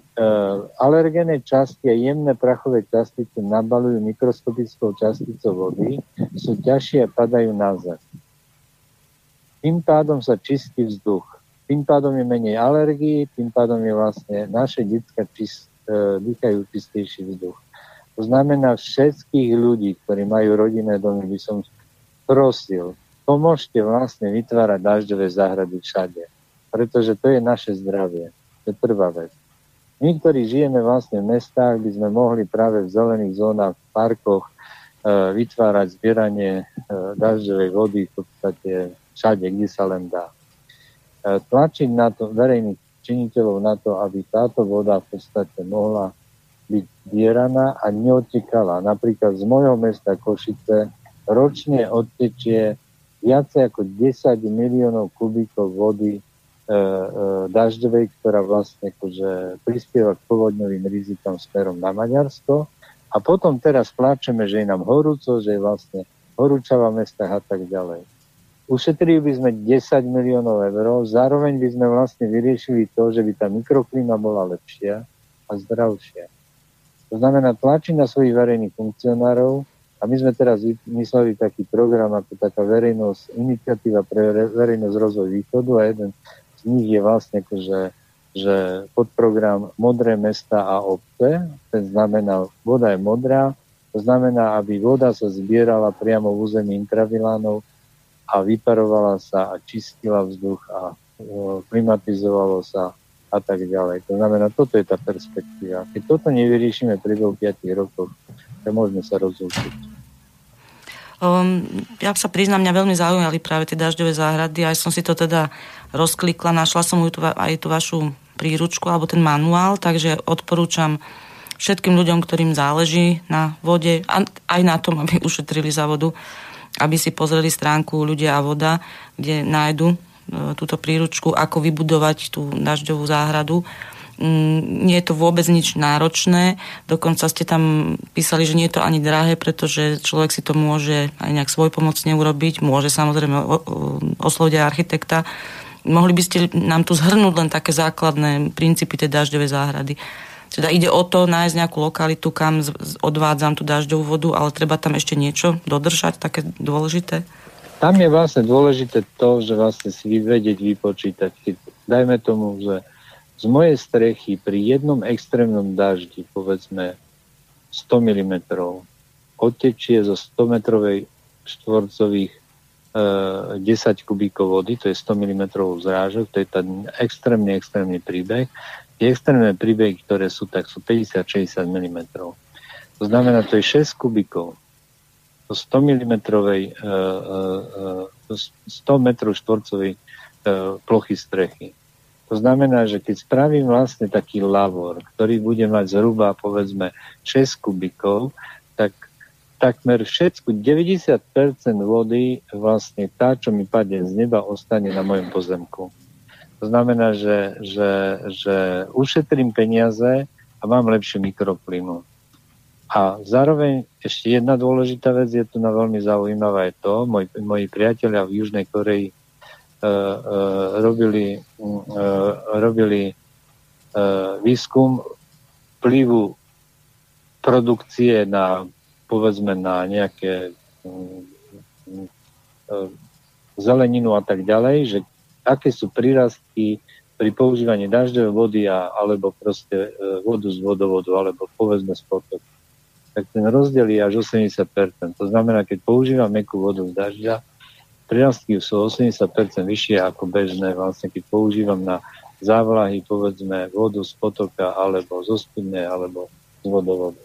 alergénne časti a jemné prachové častice nabalujú mikroskopickou časticou vody, sú ťažšie a padajú na zem. Tým pádom sa čistí vzduch. Tým pádom je menej alergií, tým pádom je vlastne naše detská čist, e, dýchajú čistejší vzduch. To znamená všetkých ľudí, ktorí majú rodinné domy, by som prosil, pomôžte vlastne vytvárať dažďové záhrady všade. Pretože to je naše zdravie. To je prvá vec. My, ktorí žijeme vlastne v mestách, by sme mohli práve v zelených zónach, v parkoch e, vytvárať zbieranie e, dažďovej vody v podstate všade, kde sa len dá. E, tlačiť na to verejných činiteľov na to, aby táto voda v podstate mohla byť zbieraná a neodtekala. Napríklad z mojho mesta Košice ročne odtečie viacej ako 10 miliónov kubíkov vody dažďovej, ktorá vlastne akože prispieva k povodňovým rizikám smerom na Maďarsko. A potom teraz pláčeme, že je nám horúco, že je vlastne horúčava v a tak ďalej. Ušetrili by sme 10 miliónov eur, zároveň by sme vlastne vyriešili to, že by tá mikroklíma bola lepšia a zdravšia. To znamená tlačiť na svojich verejných funkcionárov a my sme teraz vymysleli taký program ako taká verejnosť, iniciatíva pre verejnosť rozvoj východu a jeden nich je vlastne akože že podprogram Modré mesta a obce, ten znamená, voda je modrá, to znamená, aby voda sa zbierala priamo v území intravilánov a vyparovala sa a čistila vzduch a klimatizovalo sa a tak ďalej. To znamená, toto je tá perspektíva. Keď toto nevyriešime pri 5 rokoch, tak môžeme sa rozlúčiť. Um, ja sa priznám, mňa veľmi zaujímali práve tie dažďové záhrady, aj som si to teda rozklikla, našla som ju tu, aj tú vašu príručku alebo ten manuál, takže odporúčam všetkým ľuďom, ktorým záleží na vode a aj na tom, aby ušetrili za vodu, aby si pozreli stránku Ľudia a voda, kde nájdu E, túto príručku, ako vybudovať tú dažďovú záhradu. Mm, nie je to vôbec nič náročné, dokonca ste tam písali, že nie je to ani drahé, pretože človek si to môže aj nejak svoj pomocne urobiť, môže samozrejme osloviť architekta. Mohli by ste nám tu zhrnúť len také základné princípy tej dažďovej záhrady. Teda ide o to nájsť nejakú lokalitu, kam odvádzam tú dažďovú vodu, ale treba tam ešte niečo dodržať, také dôležité? Tam je vlastne dôležité to, že vlastne si vedieť vypočítať. Dajme tomu, že z mojej strechy pri jednom extrémnom daždi, povedzme 100 mm, odtečie zo 100 metrovej štvorcových e, 10 kubíkov vody, to je 100 mm zrážok, to je ten extrémny, extrémny príbeh. Tie extrémne príbehy, ktoré sú, tak sú 50-60 mm. To znamená, to je 6 kubíkov. To 100 mm, e, e, 100 metrov štvorcovej e, plochy strechy. To znamená, že keď spravím vlastne taký lavor, ktorý bude mať zhruba povedzme 6 kubikov, tak takmer všetku, 90% vody vlastne tá, čo mi padne z neba, ostane na mojom pozemku. To znamená, že, že, že ušetrím peniaze a mám lepšiu mikroklimu. A zároveň ešte jedna dôležitá vec je tu na veľmi zaujímavá je to, moji, moji priatelia v Južnej Koreji robili, e, robili výskum vplyvu produkcie na, povedzme, na nejaké zeleninu a tak ďalej, že aké sú prírastky pri používaní dažďovej vody a, alebo proste vodu z vodovodu, alebo povedzme z potoku. Tak ten rozdiel je až 80%. To znamená, keď používam mekú vodu z dažďa, prírastky sú 80% vyššie ako bežné, vlastne keď používam na závlahy, povedzme, vodu z potoka alebo zo studne alebo z vodovodu.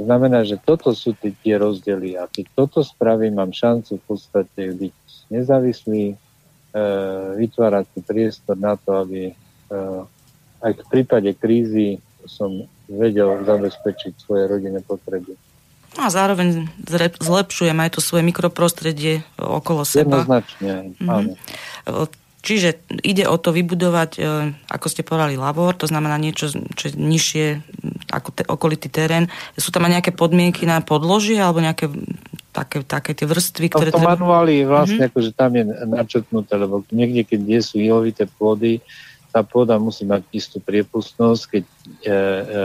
To znamená, že toto sú tie, tie rozdiely a keď toto spravím, mám šancu v podstate byť nezávislý, e, vytvárať si priestor na to, aby e, aj v prípade krízy som vedel zabezpečiť svoje rodinné potreby. A zároveň zlepšujem aj to svoje mikroprostredie okolo seba. Jednoznačne, mhm. áno. Čiže ide o to vybudovať, e, ako ste povedali, labor, to znamená niečo, čo je nižšie ako te, okolitý terén. Sú tam aj nejaké podmienky na podložie alebo nejaké také, také tie vrstvy, ktoré... V tom treba... manuáli vlastne, mm-hmm. akože tam je načrtnuté, lebo niekde, keď nie sú ilovité pôdy, tá pôda musí mať istú priepustnosť, keď e, e,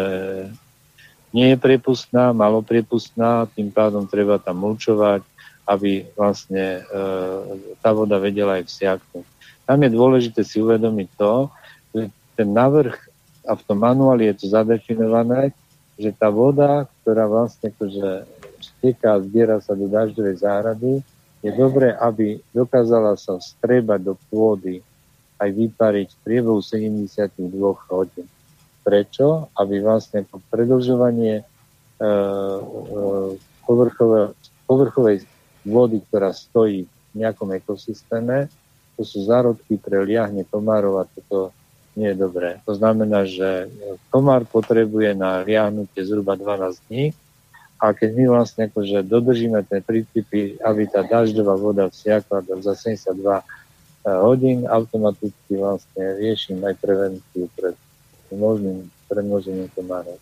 nie je priepustná, malo priepustná, tým pádom treba tam mulčovať, aby vlastne e, tá voda vedela aj vsiaknúť. Tam je dôležité si uvedomiť to, že ten navrh a v tom manuáli je to zadefinované, že tá voda, ktorá vlastne akože steká a zbiera sa do dažďovej záhrady, je dobré, aby dokázala sa strebať do pôdy aj vypariť v priebehu 72 hodín. Prečo? Aby vlastne to predlžovanie e, e, povrchovej vody, ktorá stojí v nejakom ekosystéme, to sú zárodky pre liahne komárov a toto nie je dobré. To znamená, že komár potrebuje na liahnutie zhruba 12 dní a keď my vlastne akože dodržíme tie princípy, aby tá dažďová voda vsiakla za 72 e, hodín, automaticky vlastne riešim aj prevenciu pred možným premnožením komárov.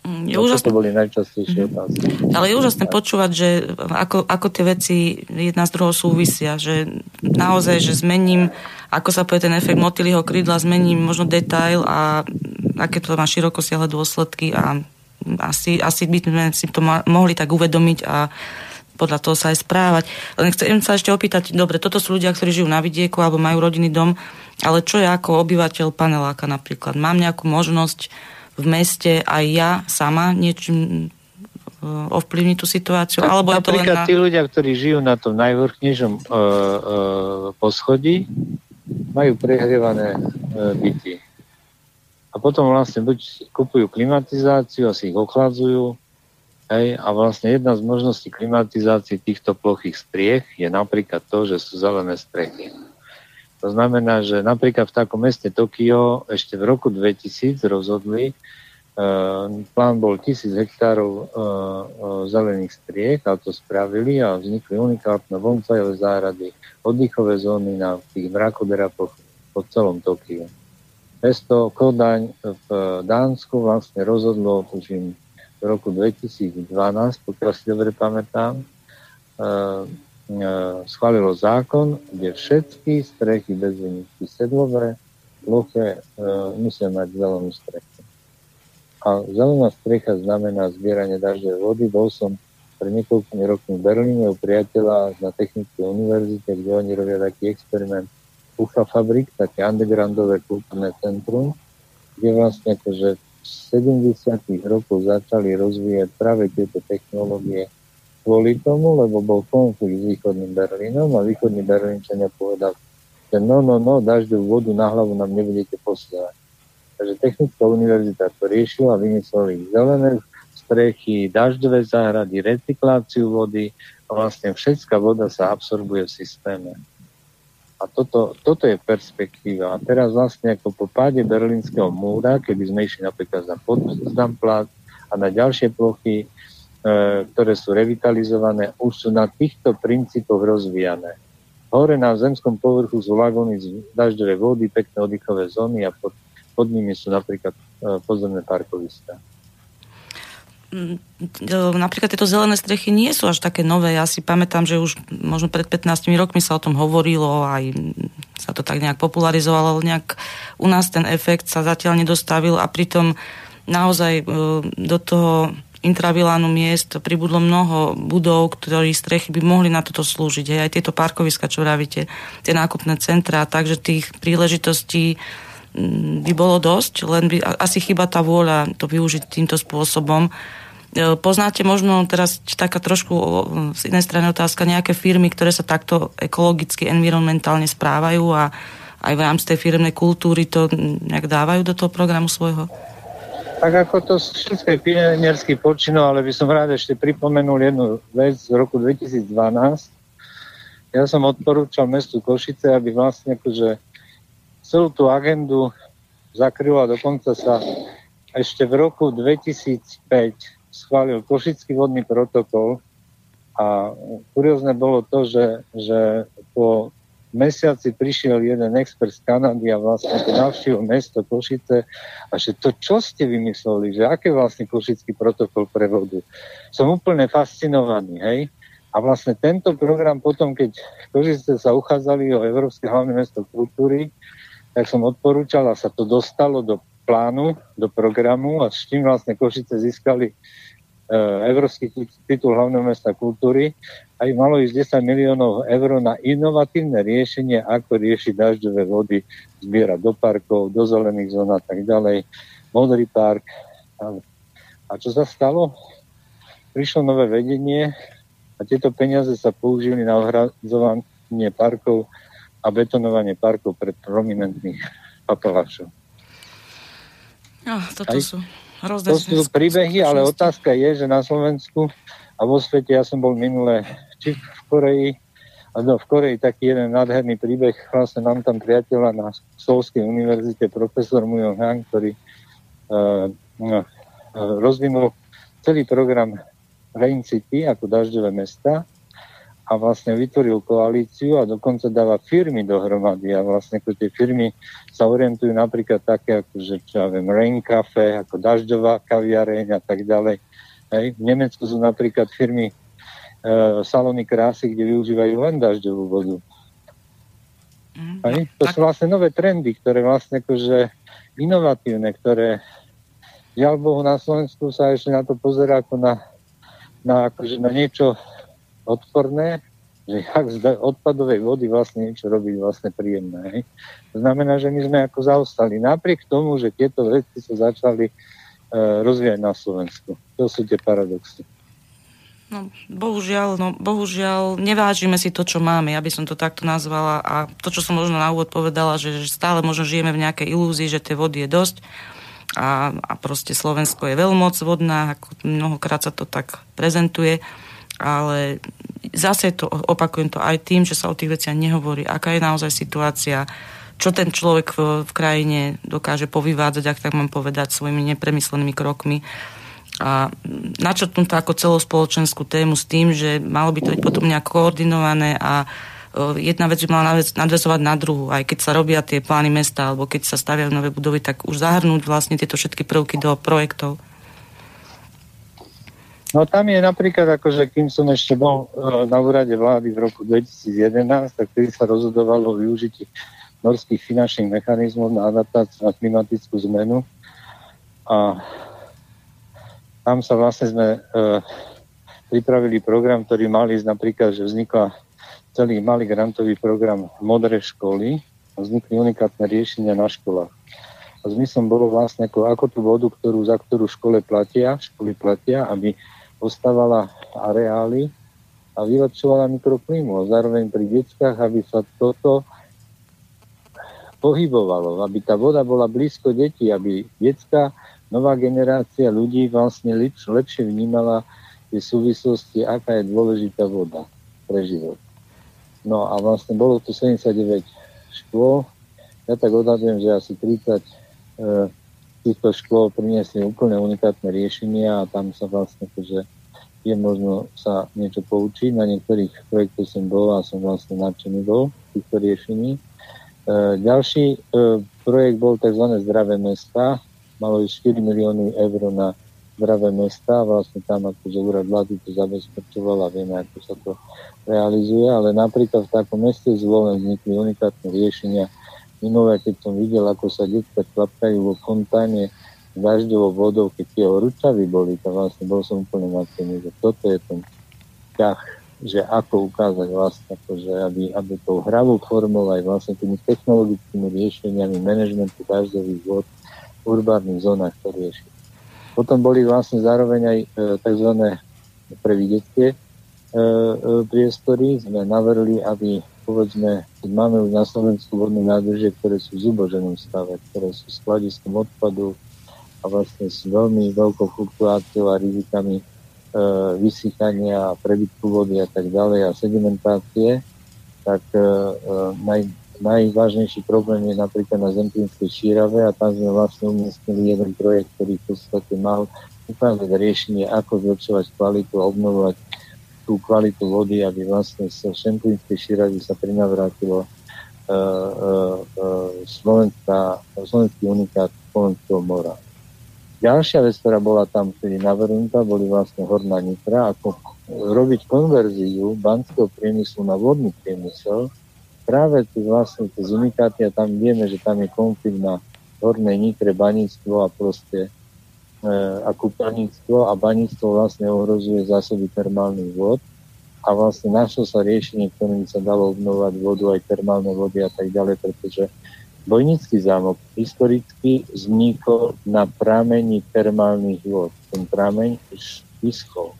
Mm, je no, úžasné. To boli najčastejšie mhm. otázky. Ale je úžasné počúvať, že ako, ako tie veci jedna z druhou súvisia, že naozaj, že zmením, ako sa povie ten efekt motýliho krídla, zmením možno detail a aké to má široko siahle dôsledky a asi, asi by sme si to mohli tak uvedomiť a podľa toho sa aj správať. Len chcem sa ešte opýtať, dobre, toto sú ľudia, ktorí žijú na vidieku alebo majú rodinný dom, ale čo ja ako obyvateľ paneláka napríklad? Mám nejakú možnosť v meste aj ja sama niečím e, ovplyvniť tú situáciu? Tak, alebo napríklad je to len na... tí ľudia, ktorí žijú na tom najvrchnejšom uh, uh, poschodí, majú prehrievané uh, byty. A potom vlastne buď kupujú klimatizáciu a si ich ochladzujú, Hej, a vlastne jedna z možností klimatizácie týchto plochých striech je napríklad to, že sú zelené strechy. To znamená, že napríklad v takom meste Tokio ešte v roku 2000 rozhodli, uh, plán bol 1000 hektárov uh, uh, zelených striech a to spravili a vznikli unikátne bonsajové záhrady, oddychové zóny na tých mrakodrapoch po celom Tokiu. Mesto Kodaň v Dánsku vlastne rozhodlo, tužím, roku 2012, pokiaľ si dobre pamätám, schválilo zákon, kde všetky strechy bez výnimky sedlové, ploché musia mať zelenú strechu. A zelená strecha znamená zbieranie dažďovej vody. Bol som pred niekoľkými rokmi v Berlíne u priateľa na Technickej univerzite, kde oni robia taký experiment Ufa Fabrik, také undergroundové kultúrne centrum, kde vlastne akože 70. rokoch začali rozvíjať práve tieto technológie kvôli tomu, lebo bol konflikt s východným Berlínom a východný Berlínčania povedal, že no, no, no, dažďovú vodu na hlavu nám nebudete posielať. Takže Technická univerzita to riešila, vymysleli zelené strechy, dažďové záhrady, recykláciu vody a vlastne všetká voda sa absorbuje v systéme. A toto, toto je perspektíva. A teraz vlastne ako po páde berlínskeho múra, keby sme išli napríklad na Potsdam a na ďalšie plochy, e, ktoré sú revitalizované, už sú na týchto princípoch rozvíjane. Hore na zemskom povrchu sú lagóny z dažďovej vody, pekné oddychové zóny a pod, pod nimi sú napríklad e, pozemné parkoviska. Mm, napríklad tieto zelené strechy nie sú až také nové. Ja si pamätám, že už možno pred 15 rokmi sa o tom hovorilo, aj sa to tak nejak popularizovalo, ale nejak u nás ten efekt sa zatiaľ nedostavil a pritom naozaj e, do toho intravilánu miest pribudlo mnoho budov, ktorí strechy by mohli na toto slúžiť. Aj tieto parkoviska, čo vravíte, tie nákupné centrá, takže tých príležitostí by bolo dosť, len by asi chyba tá vôľa to využiť týmto spôsobom. E, poznáte možno teraz taká trošku z inej strany otázka, nejaké firmy, ktoré sa takto ekologicky, environmentálne správajú a aj v rámci tej firmnej kultúry to nejak dávajú do toho programu svojho? Tak ako to všetko je pionierský počino, ale by som rád ešte pripomenul jednu vec z roku 2012. Ja som odporúčal mestu Košice, aby vlastne akože celú tú agendu zakryla, dokonca sa ešte v roku 2005 schválil Košický vodný protokol a kuriózne bolo to, že, že po mesiaci prišiel jeden expert z Kanady a vlastne navštívil mesto Košice a že to čo ste vymysleli, že aké vlastne Košický protokol pre vodu. Som úplne fascinovaný, hej. A vlastne tento program potom, keď Košice sa uchádzali o Európske hlavné mesto kultúry, tak som odporúčal a sa to dostalo do plánu, do programu a s tým vlastne Košice získali e, Európsky titul hlavného mesta kultúry a malo ísť 10 miliónov eur na inovatívne riešenie, ako riešiť dažďové vody, zbierať do parkov, do zelených zón a tak ďalej, modrý park. A čo sa stalo? Prišlo nové vedenie a tieto peniaze sa použili na ohradzovanie parkov a betonovanie parkov pred prominentných papalášov. No, toto Aj? sú To sú príbehy, ale otázka je, že na Slovensku a vo svete, ja som bol minule či v Koreji, no, v Koreji taký jeden nádherný príbeh, vlastne mám tam priateľa na Solskej univerzite, profesor Mujo Han, ktorý uh, uh, rozvinul celý program Rain City ako dažďové mesta a vlastne vytvoril koalíciu a dokonca dáva firmy dohromady a vlastne ako tie firmy sa orientujú napríklad také ako, že čo ja viem, Rain Cafe, ako dažďová kaviareň a tak ďalej. Hej. V Nemecku sú napríklad firmy e, salóny krásy, kde využívajú len dažďovú vodu. Mm, Hej. No, to tak... sú vlastne nové trendy, ktoré vlastne akože inovatívne, ktoré žiaľ Bohu na Slovensku sa ešte na to pozerá ako na, na, akože na niečo odporné, že jak z odpadovej vody vlastne niečo robiť vlastne príjemné. Hej. To znamená, že my sme ako zaostali. Napriek tomu, že tieto veci sa začali e, rozvíjať na Slovensku. To sú tie paradoxy. No, bohužiaľ, no, bohužiaľ, nevážime si to, čo máme. Ja by som to takto nazvala. A to, čo som možno na úvod povedala, že, že stále možno žijeme v nejakej ilúzii, že tej vody je dosť. A, a proste Slovensko je veľmoc vodná, ako mnohokrát sa to tak prezentuje ale zase to opakujem to aj tým, že sa o tých veciach nehovorí, aká je naozaj situácia, čo ten človek v, v krajine dokáže povyvádzať, ak tak mám povedať, svojimi nepremyslenými krokmi a načrtnúť to ako celospoločenskú tému s tým, že malo by to byť potom nejak koordinované a jedna vec by mala nadvezovať na druhú. Aj keď sa robia tie plány mesta, alebo keď sa staviajú nové budovy, tak už zahrnúť vlastne tieto všetky prvky do projektov. No tam je napríklad, akože kým som ešte bol e, na úrade vlády v roku 2011, tak tedy sa rozhodovalo o využití norských finančných mechanizmov na adaptáciu na klimatickú zmenu. A tam sa vlastne sme e, pripravili program, ktorý mal ísť napríklad, že vznikla celý malý grantový program Modré školy a vznikli unikátne riešenia na školách. A zmyslom bolo vlastne, ako, ako tú vodu, ktorú, za ktorú škole platia, školy platia, aby postávala areály a vylepšovala mikroklímu. A zároveň pri deťkách, aby sa toto pohybovalo, aby tá voda bola blízko detí, aby detská nová generácia ľudí vlastne lepš, lepšie vnímala tie súvislosti, aká je dôležitá voda pre život. No a vlastne bolo tu 79 škôl. Ja tak odhadujem, že asi 30 e, týchto škôl priniesli úplne unikátne riešenia a tam sa vlastne že je možno sa niečo poučiť. Na niektorých projektoch som bol a som vlastne nadšený bol týchto riešení. E, ďalší e, projekt bol tzv. Zdravé mesta. Malo ísť 4 milióny eur na zdravé mesta. Vlastne tam akože úrad vlády to zabezpečoval a vieme, ako sa to realizuje. Ale napríklad v takom meste zvolen vznikli unikátne riešenia Minulé, keď som videl, ako sa detská klapkajú vo fontáne s dažďovou vodou, keď tie horúčavy boli, to vlastne bol som úplne nadšený, že toto je ten ťah, že ako ukázať vlastne, akože aby, aby tou hravou formou aj vlastne tými technologickými riešeniami manažmentu dažďových vod v urbárnych zónach to rieši. Potom boli vlastne zároveň aj e, tzv. pre e, e, priestory. Sme navrli, aby povedzme, keď máme už na Slovensku vodné nádrže, ktoré sú v zuboženom stave, ktoré sú skladiskom odpadu a vlastne s veľmi veľkou fluktuáciou a rizikami e, vysychania prebytku vody a tak ďalej a sedimentácie, tak e, e, naj, najvážnejší problém je napríklad na Zemplínskej šírave a tam sme vlastne umiestnili jeden projekt, ktorý v podstate mal ukázať riešenie, ako zlepšovať kvalitu a obnovovať tú kvalitu vody, aby vlastne z Šemplínskej šíravy sa prinavrátilo uh, uh, Slovenská, slovenský unikát Slovenského mora. Ďalšia vec, ktorá bola tam vtedy navrhnutá, boli vlastne Horná Nitra, ako robiť konverziu banského priemyslu na vodný priemysel, práve tu vlastne tie unikáty a tam vieme, že tam je konflikt na Hornej Nitre, baníctvo a proste E, a kúpeľníctvo a baníctvo vlastne ohrozuje zásoby termálnych vod a vlastne našlo sa riešenie, ktorým sa dalo obnovať vodu aj termálne vody a tak ďalej, pretože Bojnický zámok historicky vznikol na pramení termálnych vod. Ten prameň vyschol.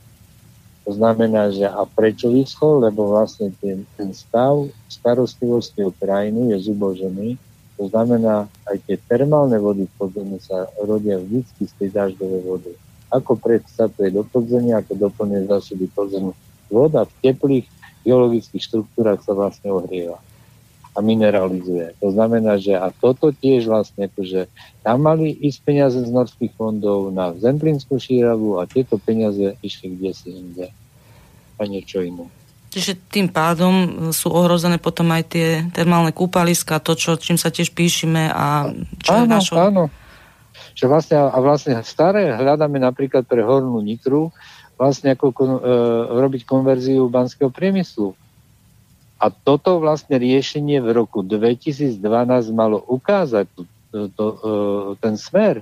To znamená, že a prečo vyschol? Lebo vlastne ten, ten stav starostlivosti o krajinu je zubožený to znamená, aj tie termálne vody v podzemí sa rodia vždy z tej dažďovej vody. Ako predstavuje do podzemia, ako doplňuje zásoby podzemí. Voda v teplých geologických štruktúrach sa vlastne ohrieva a mineralizuje. To znamená, že a toto tiež vlastne, akože tam mali ísť peniaze z norských fondov na Zemplínskú šíravu a tieto peniaze išli kde si inde a niečo iné. Čiže tým pádom e, sú ohrozené potom aj tie termálne kúpaliska, to, čo, čím sa tiež píšime a čo áno, je našo... Áno, že vlastne, a vlastne staré hľadáme napríklad pre hornú nitru, vlastne ako kon, e, robiť konverziu banského priemyslu. A toto vlastne riešenie v roku 2012 malo ukázať to, to, e, ten smer,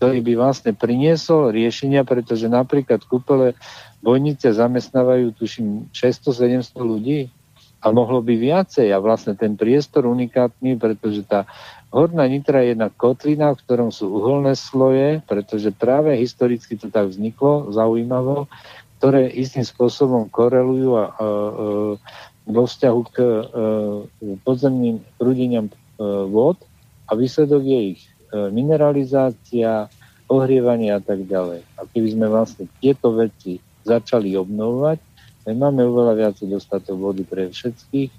ktorý by vlastne priniesol riešenia, pretože napríklad kúpele Bojnice zamestnávajú, tuším, 600-700 ľudí a mohlo by viacej. A vlastne ten priestor unikátny, pretože tá horná nitra je jedna kotlina, v ktorom sú uholné sloje, pretože práve historicky to tak vzniklo, zaujímavo, ktoré istým spôsobom korelujú a, a, a vo vzťahu k a, podzemným prúdeniam vod a výsledok je ich mineralizácia, ohrievanie a tak ďalej. A keby sme vlastne tieto veci začali obnovovať, my máme oveľa viac dostatok vody pre všetkých,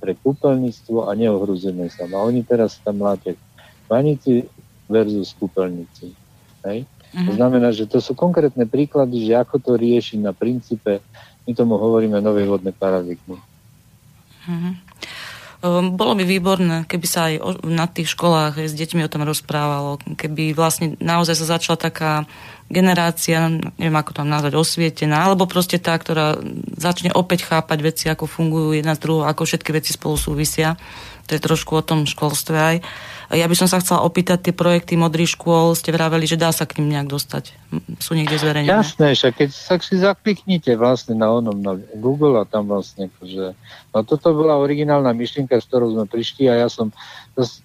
pre kúpeľníctvo a neohruzujeme sa. A oni teraz tam láte vanici versus kúpeľníci. Hej? Mm-hmm. To znamená, že to sú konkrétne príklady, že ako to riešiť na princípe, my tomu hovoríme novej vodné paradigmy. Mm-hmm. Bolo by výborné, keby sa aj na tých školách s deťmi o tom rozprávalo, keby vlastne naozaj sa začala taká generácia, neviem ako tam nazvať, osvietená, alebo proste tá, ktorá začne opäť chápať veci, ako fungujú jedna z druhou, ako všetky veci spolu súvisia. To je trošku o tom školstve aj. Ja by som sa chcela opýtať, tie projekty modrých škôl, ste vraveli, že dá sa k ním nejak dostať. Sú niekde zverejnené? Jasné, však keď sa si zakliknite vlastne na onom, na Google a tam vlastne akože... No toto bola originálna myšlienka, s ktorou sme prišli a ja som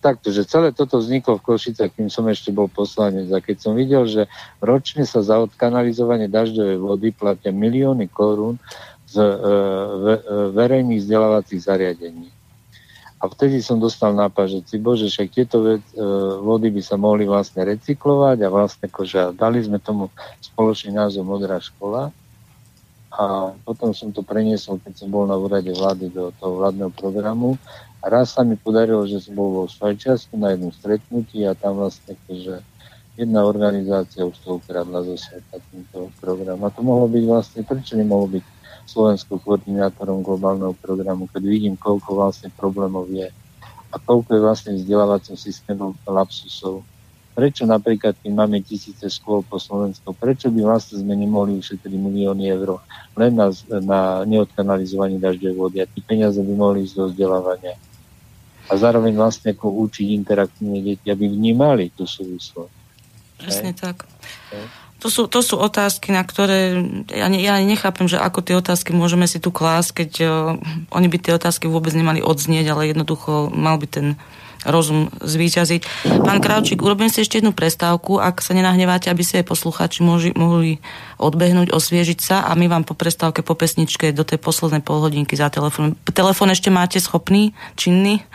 takto, že celé toto vzniklo v Košice, kým som ešte bol poslanec a keď som videl, že ročne sa za odkanalizovanie dažďovej vody platia milióny korún z e, e, verejných vzdelávacích zariadení a vtedy som dostal nápad, že si bože, však tieto vec, e, vody by sa mohli vlastne recyklovať a vlastne akože dali sme tomu spoločný názov Modrá škola. A potom som to preniesol, keď som bol na úrade vlády do toho vládneho programu. A raz sa mi podarilo, že som bol vo Švajčiarsku na jednom stretnutí a tam vlastne akože jedna organizácia už to ukradla zo sveta týmto program. A to mohlo byť vlastne, prečo nemohlo byť Slovenskou koordinátorom globálneho programu, keď vidím, koľko vlastne problémov je a koľko je vlastne vzdelávacím systémom lapsusov. Prečo napríklad, keď máme tisíce škôl po Slovensku, prečo by vlastne sme nemohli ušetriť milióny eur len na, na neodkanalizovanie dažďovej vody a tí peniaze by mohli ísť do vzdelávania. A zároveň vlastne ako učiť interaktívne deti, aby vnímali tú súvislosť. Presne tak. Okay. To sú, to sú otázky, na ktoré ja, ne, ja nechápem, že ako tie otázky môžeme si tu klásť, keď uh, oni by tie otázky vôbec nemali odznieť, ale jednoducho mal by ten rozum zvíťaziť. Pán Kravčík, urobím si ešte jednu prestávku, ak sa nenahneváte, aby si aj poslucháči mohli, mohli odbehnúť, osviežiť sa a my vám po prestávke, po pesničke do tej poslednej polhodinky za telefón. Telefón ešte máte schopný, činný?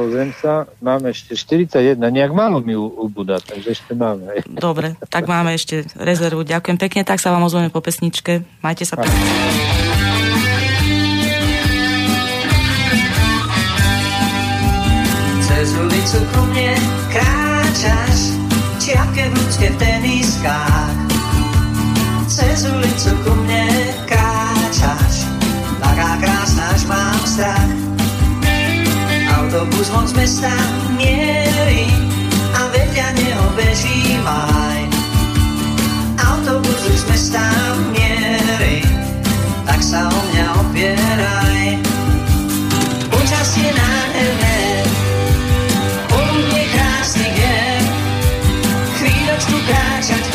pozriem sa, máme ešte 41, nejak málo mi ubúda, takže ešte máme. Dobre, tak máme ešte rezervu. Ďakujem pekne, tak sa vám ozveme po pesničke. Majte sa pekne. Cez ulicu ku mne kráčaš, čiapke v ľudské v teniskách. Cez ulicu ku mne kráčaš, taká krásna, až mám strach autobus von z mesta mierí a vedľa neho beží maj. Autobus už z mesta mierí, tak sa o mňa opieraj.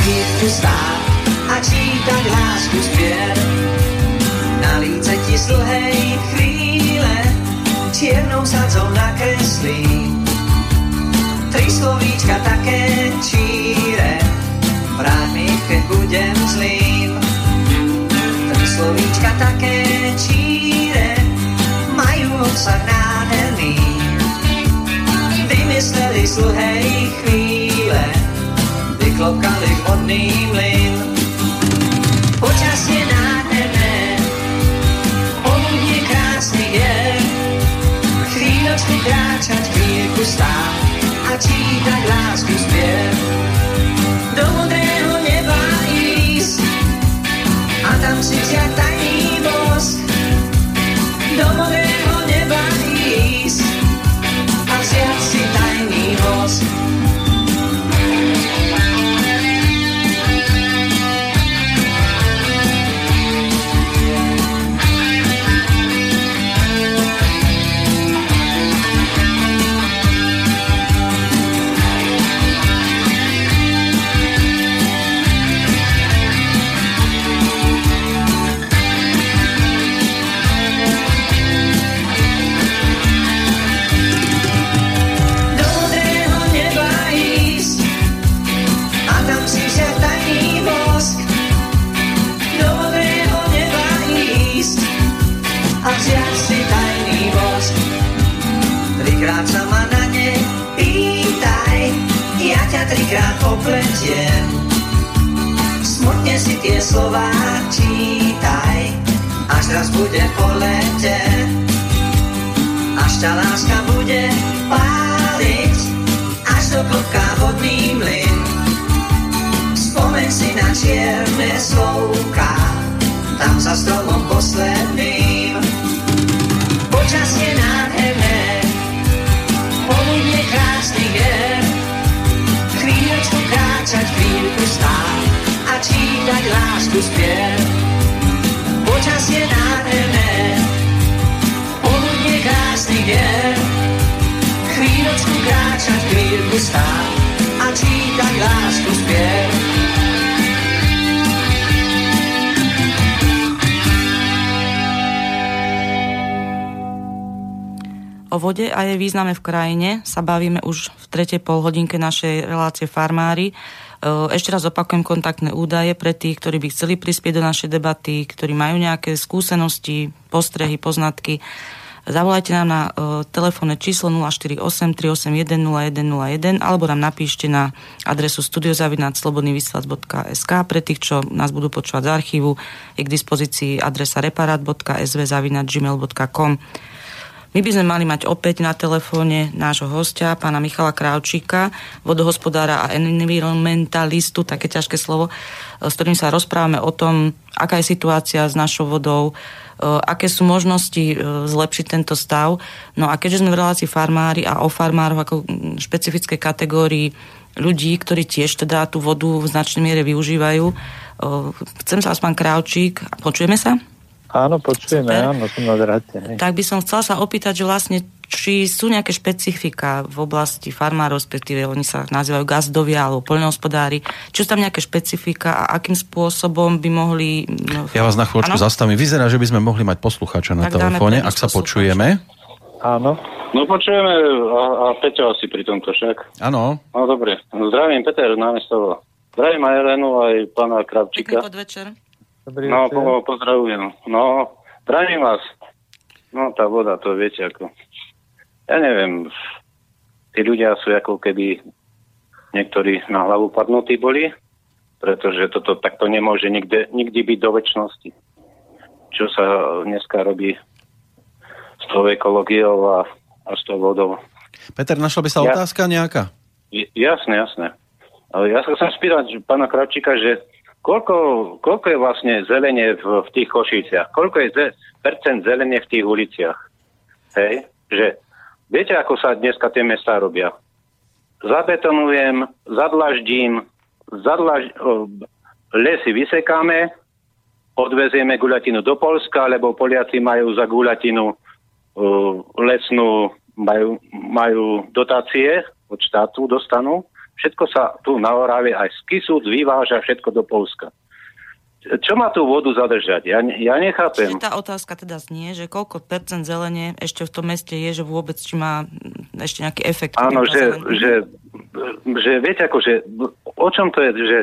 Chvíľku stáť a čítať lásku spier. Na líce ti z dlhej chvíle čiernou sadzou nakreslí. Tri slovíčka také číre, vráť mi, keď budem zlým. Tri slovíčka také číre, majú obsah nádherný. Vymysleli sluhej chvíle, vyklopkali vodný mlyn. Počasie nádherné, poludne krásny je, chvíľočku kráčať, chvíľku stáť a čítať lásku spiev. Vode a jej význame v krajine sa bavíme už v tretej polhodinke našej relácie Farmári. E, ešte raz opakujem kontaktné údaje pre tých, ktorí by chceli prispieť do našej debaty, ktorí majú nejaké skúsenosti, postrehy, poznatky. Zavolajte nám na uh, telefónne číslo 048 381 0101 alebo nám napíšte na adresu studiozavinačslobodnyvysielac.sk pre tých, čo nás budú počúvať z archívu, je k dispozícii adresa reparat.svzavinačgmail.com my by sme mali mať opäť na telefóne nášho hostia, pána Michala Krávčíka, vodohospodára a environmentalistu, také ťažké slovo, s ktorým sa rozprávame o tom, aká je situácia s našou vodou, e, aké sú možnosti e, zlepšiť tento stav. No a keďže sme v relácii farmári a o farmároch ako špecifickej kategórii ľudí, ktorí tiež teda tú vodu v značnej miere využívajú, e, chcem sa vás, pán Krávčík, počujeme sa? Áno, počujeme, Super. áno, som na dráte. Tak by som chcela sa opýtať, že vlastne či sú nejaké špecifika v oblasti farmárov, respektíve oni sa nazývajú gazdovia alebo poľnohospodári, či sú tam nejaké špecifika a akým spôsobom by mohli... No, ja vás na chvíľočku zastavím. Vyzerá, že by sme mohli mať poslucháča na telefóne, ak sa počujeme. Áno. No počujeme a, a Peťo asi pri tomto však. Áno. No dobre. Zdravím Peter námestovo. Zdravím aj Elenu, aj pána Kravčíka. Pekný podvečer. Dobrý no, po, pozdravujem. No, zdravím vás. No, tá voda, to viete ako. Ja neviem, tí ľudia sú ako keby niektorí na hlavu padnutí boli, pretože toto takto nemôže nikde, nikdy byť do väčšnosti. Čo sa dneska robí s tou ekológiou a, a s tou vodou. Peter, našla by sa ja, otázka nejaká? Jasné, jasné. Ja sa chcem spýtať pána Kravčíka, že Koľko, koľko je vlastne zelenie v, v tých košiciach? Koľko je ze, percent zelenie v tých uliciach? Hej? Že viete, ako sa dneska tie mesta robia? Zabetonujem, zadlaždím, zadlaž, lesy vysekáme, odvezieme guľatinu do Polska, lebo Poliaci majú za guľatinu uh, lesnú, majú, majú dotácie od štátu, dostanú Všetko sa tu na Orave aj z Kisúc vyváža všetko do Polska. Čo má tú vodu zadržať? Ja, ja nechápem. Čiže tá otázka teda znie, že koľko percent zelenie ešte v tom meste je, že vôbec či má ešte nejaký efekt? Áno, že, že, že viete ako, že o čom to je, že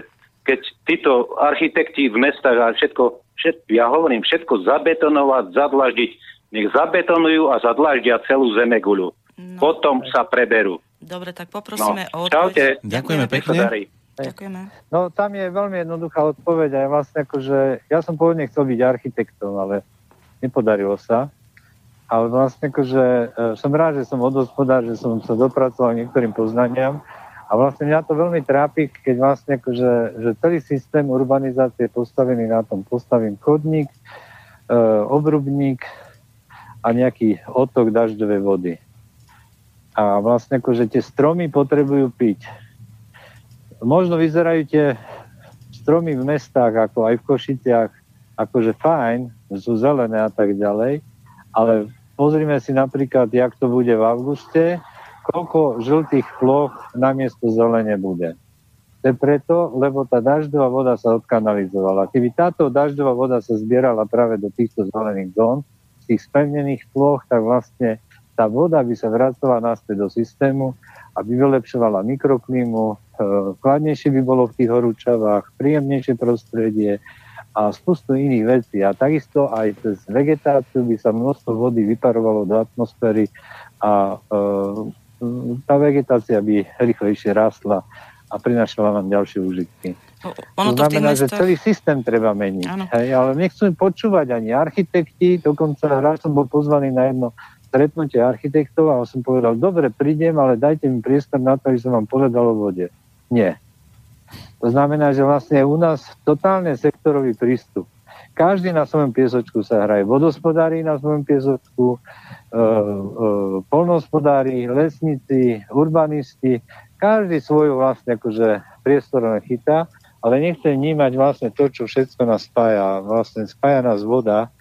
keď títo architekti v mestách a všetko, všetko ja hovorím, všetko zabetonovať, zadlaždiť, nech zabetonujú a zadlaždia celú zemeguľu. No. Potom sa preberú. Dobre, tak poprosíme no, o odpoveď. Ďakujeme pekne. Ďakujeme. No tam je veľmi jednoduchá odpoveď aj vlastne ako, že ja som pôvodne chcel byť architektom, ale nepodarilo sa. Ale vlastne ako, že e, som rád, že som odhospodár, že som sa dopracoval niektorým poznaniam a vlastne mňa to veľmi trápi, keď vlastne ako, že, že celý systém urbanizácie je postavený na tom. Postavím chodník, e, obrubník a nejaký otok dažďovej vody a vlastne akože tie stromy potrebujú piť. Možno vyzerajú tie stromy v mestách, ako aj v Košiciach, akože fajn, sú zelené a tak ďalej, ale pozrime si napríklad, jak to bude v auguste, koľko žltých ploch namiesto zelene bude. To je preto, lebo tá dažďová voda sa odkanalizovala. Keby táto dažďová voda sa zbierala práve do týchto zelených zón, tých spevnených ploch, tak vlastne tá voda by sa vracala naspäť do systému, aby vylepšovala mikroklímu, e, chladnejšie by bolo v tých horúčavách, príjemnejšie prostredie a spustu iných vecí. A takisto aj cez vegetáciu by sa množstvo vody vyparovalo do atmosféry a e, tá vegetácia by rýchlejšie rástla a prinašala nám ďalšie užitky. Ono to, to znamená, mestách... že celý systém treba meniť. Hej, ale nechcú počúvať ani architekti, dokonca raz som bol pozvaný na jedno stretnutie architektov a som povedal, dobre, prídem, ale dajte mi priestor na to, aby som vám povedal o vode. Nie. To znamená, že vlastne u nás totálne sektorový prístup. Každý na svojom piesočku sa hraje. Vodospodári na svojom piesočku, e, e, polnohospodári, lesníci, urbanisti. Každý svoju vlastne akože priestor chytá ale nechcem vnímať vlastne to, čo všetko nás spája. Vlastne spája nás voda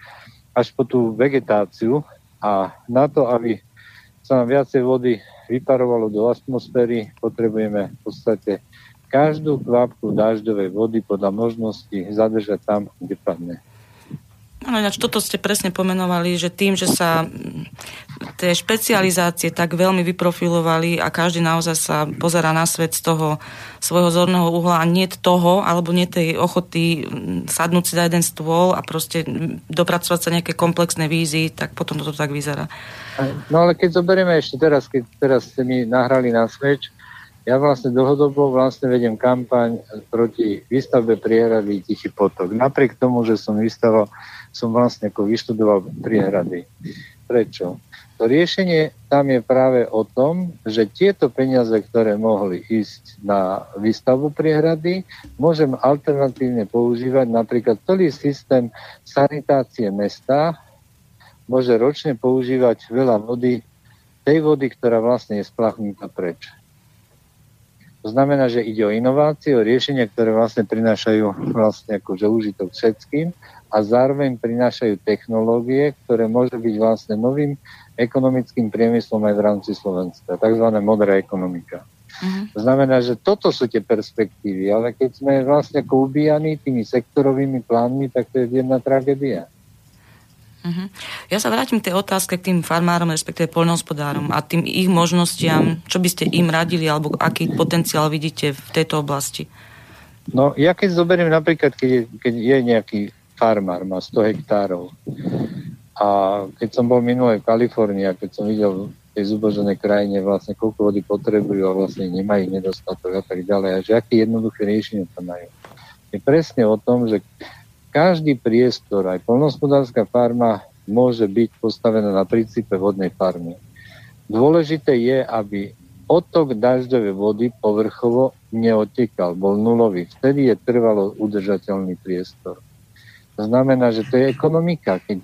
až po tú vegetáciu a na to, aby sa nám viacej vody vyparovalo do atmosféry, potrebujeme v podstate každú kvapku dažďovej vody podľa možnosti zadržať tam, kde padne. Áno, ináč toto ste presne pomenovali, že tým, že sa tie špecializácie tak veľmi vyprofilovali a každý naozaj sa pozera na svet z toho svojho zorného uhla a nie toho, alebo nie tej ochoty sadnúť si za jeden stôl a proste dopracovať sa nejaké komplexné vízy, tak potom toto tak vyzerá. No ale keď zoberieme ešte teraz, keď teraz ste mi nahrali na smeč, ja vlastne dlhodobo vlastne vedem kampaň proti výstavbe priehrady Tichý potok. Napriek tomu, že som vystaval, som vlastne ako vyštudoval priehrady. Prečo? To riešenie tam je práve o tom, že tieto peniaze, ktoré mohli ísť na výstavbu priehrady, môžem alternatívne používať napríklad celý systém sanitácie mesta, môže ročne používať veľa vody, tej vody, ktorá vlastne je splachnutá preč. To znamená, že ide o inovácie, o riešenia, ktoré vlastne prinášajú vlastne akože užitok všetkým a zároveň prinášajú technológie, ktoré môže byť vlastne novým ekonomickým priemyslom aj v rámci Slovenska, tzv. modrá ekonomika. Uh-huh. To znamená, že toto sú tie perspektívy, ale keď sme vlastne ako ubíjani tými sektorovými plánmi, tak to je jedna tragédia. Uh-huh. Ja sa vrátim k tej otázke k tým farmárom, respektíve poľnohospodárom a tým ich možnostiam. Čo by ste im radili, alebo aký potenciál vidíte v tejto oblasti? No, ja keď zoberiem napríklad, keď je, keď je nejaký farmár, má 100 hektárov a keď som bol minulé v Kalifornii a keď som videl v tej krajine vlastne koľko vody potrebujú a vlastne nemajú nedostatok a tak ďalej a že aké jednoduché riešenie tam majú. Je presne o tom, že každý priestor, aj polnospodárska farma môže byť postavená na princípe vodnej farmy. Dôležité je, aby otok dažďovej vody povrchovo neotekal, bol nulový. Vtedy je trvalo udržateľný priestor. To znamená, že to je ekonomika. Keď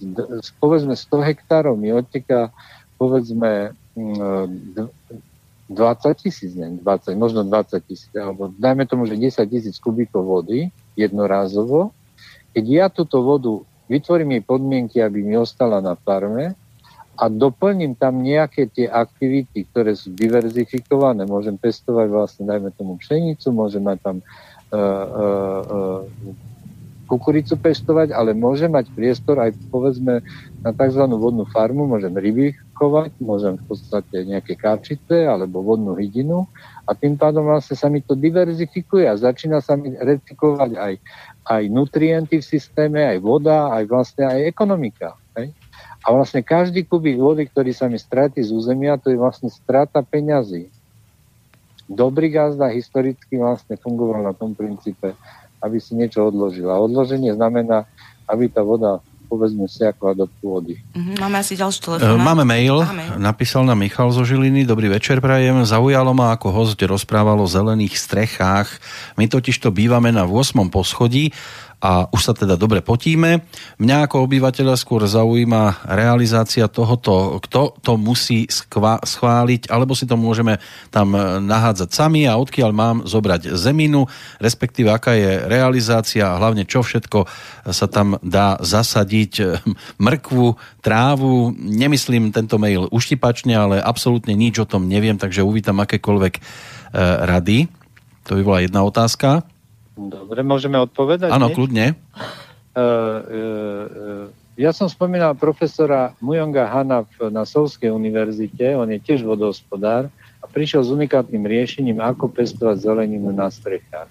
povedzme 100 hektárov mi odteká povedzme 20 tisíc, ne, 20, možno 20 tisíc, alebo dajme tomu, že 10 tisíc kubíkov vody jednorázovo, keď ja túto vodu vytvorím jej podmienky, aby mi ostala na farme a doplním tam nejaké tie aktivity, ktoré sú diverzifikované, môžem pestovať vlastne, dajme tomu pšenicu, môžem mať tam uh, uh, uh, kukuricu pestovať, ale môžem mať priestor aj povedzme na tzv. vodnú farmu, môžem ryby chovať, môžem v podstate nejaké káčice alebo vodnú hydinu a tým pádom vlastne sa mi to diverzifikuje a začína sa mi recyklovať aj, aj nutrienty v systéme, aj voda, aj vlastne aj ekonomika. Hej? A vlastne každý kubík vody, ktorý sa mi stratí z územia, to je vlastne strata peňazí. Dobrý gazda historicky vlastne fungoval na tom princípe, aby si niečo odložil. A odloženie znamená, aby tá voda povedzme siakla do pôdy. Mhm, máme asi ďalší telefón. Máme mail, Máme. napísal nám Michal zo Žiliny. Dobrý večer, prajem. Zaujalo ma, ako host rozprával o zelených strechách. My totiž to bývame na 8. poschodí a už sa teda dobre potíme. Mňa ako obyvateľa skôr zaujíma realizácia tohoto, kto to musí schváliť, alebo si to môžeme tam e, nahádzať sami a odkiaľ mám zobrať zeminu, respektíve aká je realizácia a hlavne čo všetko sa tam dá zasadiť, e, mrkvu, trávu. Nemyslím tento mail uštipačne, ale absolútne nič o tom neviem, takže uvítam akékoľvek e, rady. To by bola jedna otázka. Dobre, môžeme odpovedať? Áno, kľudne. Uh, uh, uh, ja som spomínal profesora Mujonga Hana na Sovskej univerzite, on je tiež vodohospodár a prišiel s unikátnym riešením, ako pestovať zeleninu na strechách.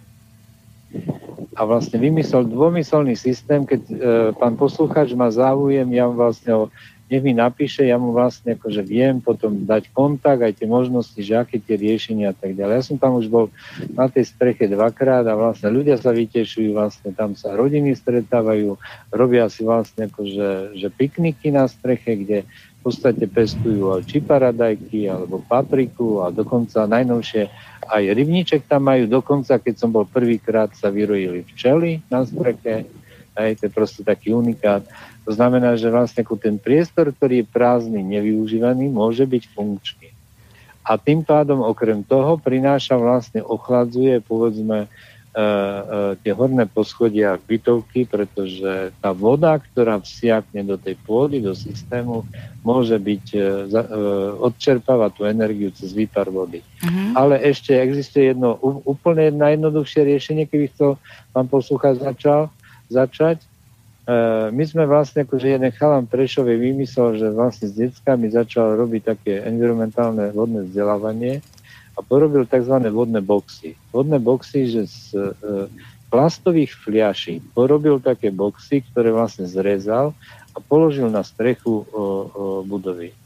A vlastne vymyslel dvomyselný systém, keď e, pán poslucháč má záujem, ja vlastne ho nech mi napíše, ja mu vlastne akože viem potom dať kontakt, aj tie možnosti, že aké tie riešenia a tak ďalej. Ja som tam už bol na tej streche dvakrát a vlastne ľudia sa vytešujú, vlastne tam sa rodiny stretávajú, robia si vlastne akože že pikniky na streche, kde v podstate pestujú či paradajky, alebo papriku a dokonca najnovšie aj rybníček tam majú. Dokonca, keď som bol prvýkrát, sa vyrojili včely na streche, aj to je proste taký unikát. To znamená, že vlastne ten priestor, ktorý je prázdny, nevyužívaný, môže byť funkčný. A tým pádom okrem toho prináša vlastne, ochladzuje povedzme tie horné poschodia bytovky, pretože tá voda, ktorá vsiakne do tej pôdy, do systému, môže byť, uh, uh, odčerpáva tú energiu cez výpar vody. Uh-huh. Ale ešte existuje jedno úplne najjednoduchšie riešenie, keby chcel pán poslúchať začal, začať. Uh, my sme vlastne, akože jeden chalan Prešovej vymyslel, že vlastne s deckami začal robiť také environmentálne vodné vzdelávanie, a porobil tzv. vodné boxy. Vodné boxy, že z e, plastových fliaší porobil také boxy, ktoré vlastne zrezal a položil na strechu o budovy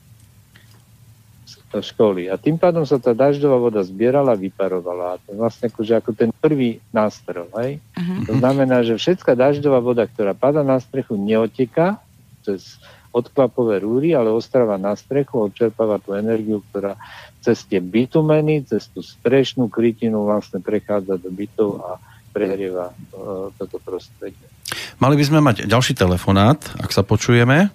školy. A tým pádom sa tá dažďová voda zbierala, vyparovala. A to vlastne akože ako ten prvý nástroj. Hej? Uh-huh. To znamená, že všetká dažďová voda, ktorá pada na strechu, neoteka cez odklapové rúry, ale ostáva na strechu, odčerpáva tú energiu, ktorá cez tie bitumeny, cez tú strešnú krytinu vlastne prechádza do bytov a prehrieva uh, toto prostredie. Mali by sme mať ďalší telefonát, ak sa počujeme.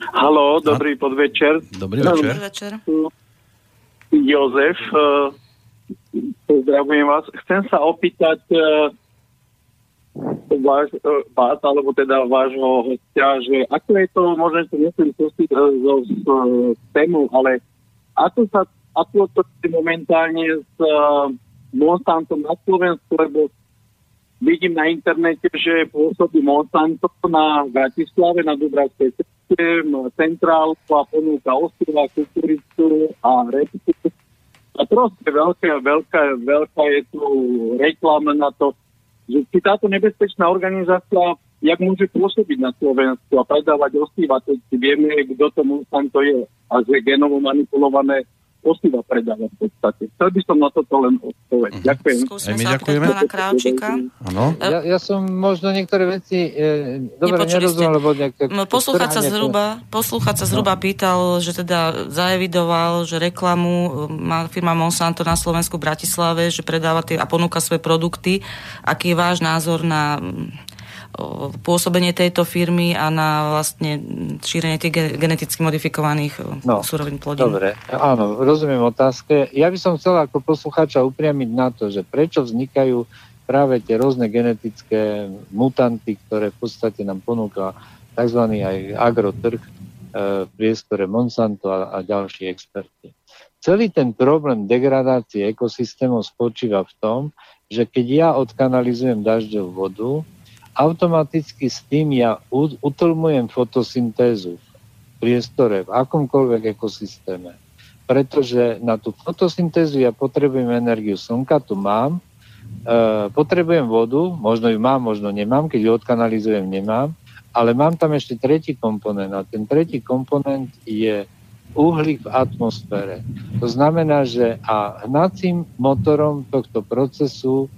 Halo, dobrý podvečer. Dobrý večer. Dobrý večer. Jozef, uh, pozdravujem vás. Chcem sa opýtať uh, váš, vás, alebo teda vášho hostia, že ako je to, možno to nesem pustiť so tému, ale ako sa ako to momentálne s uh, Monsantom na Slovensku, lebo vidím na internete, že pôsobí Monsanto na Bratislave, na Dubravskej ceste, centrálu a ponúka osiva, kukuricu a repku. A proste veľká, veľká, veľká je tu reklama na to, že či táto nebezpečná organizácia jak môže pôsobiť na Slovensku a predávať osiva, keď si vieme, kto to Monsanto je a že genovo manipulované osiva predáva v podstate. Chcel by som na toto len odpovedť. Uh-huh. Ďakujem. Skúsme sa ďakujeme. pána Krávčika. Ja, ja som možno niektoré veci e, dobre nerozumel, lebo nejaké... Poslúchať sa, zhruba, poslúchať sa zhruba no. pýtal, že teda zaevidoval, že reklamu e, má firma Monsanto na Slovensku v Bratislave, že predáva tie a ponúka svoje produkty. Aký je váš názor na pôsobenie tejto firmy a na vlastne šírenie tých geneticky modifikovaných no, súrovín plodín. Dobre, áno, rozumiem otázke. Ja by som chcel ako poslucháča upriamiť na to, že prečo vznikajú práve tie rôzne genetické mutanty, ktoré v podstate nám ponúka tzv. aj agrotrh, e, priestore Monsanto a, a ďalší experti. Celý ten problém degradácie ekosystémov spočíva v tom, že keď ja odkanalizujem dažďovú vodu, automaticky s tým ja utlmujem fotosyntézu v priestore, v akomkoľvek ekosystéme. Pretože na tú fotosyntézu ja potrebujem energiu slnka, tu mám, e, potrebujem vodu, možno ju mám, možno nemám, keď ju odkanalizujem, nemám, ale mám tam ešte tretí komponent a ten tretí komponent je uhlík v atmosfére. To znamená, že a hnacím motorom tohto procesu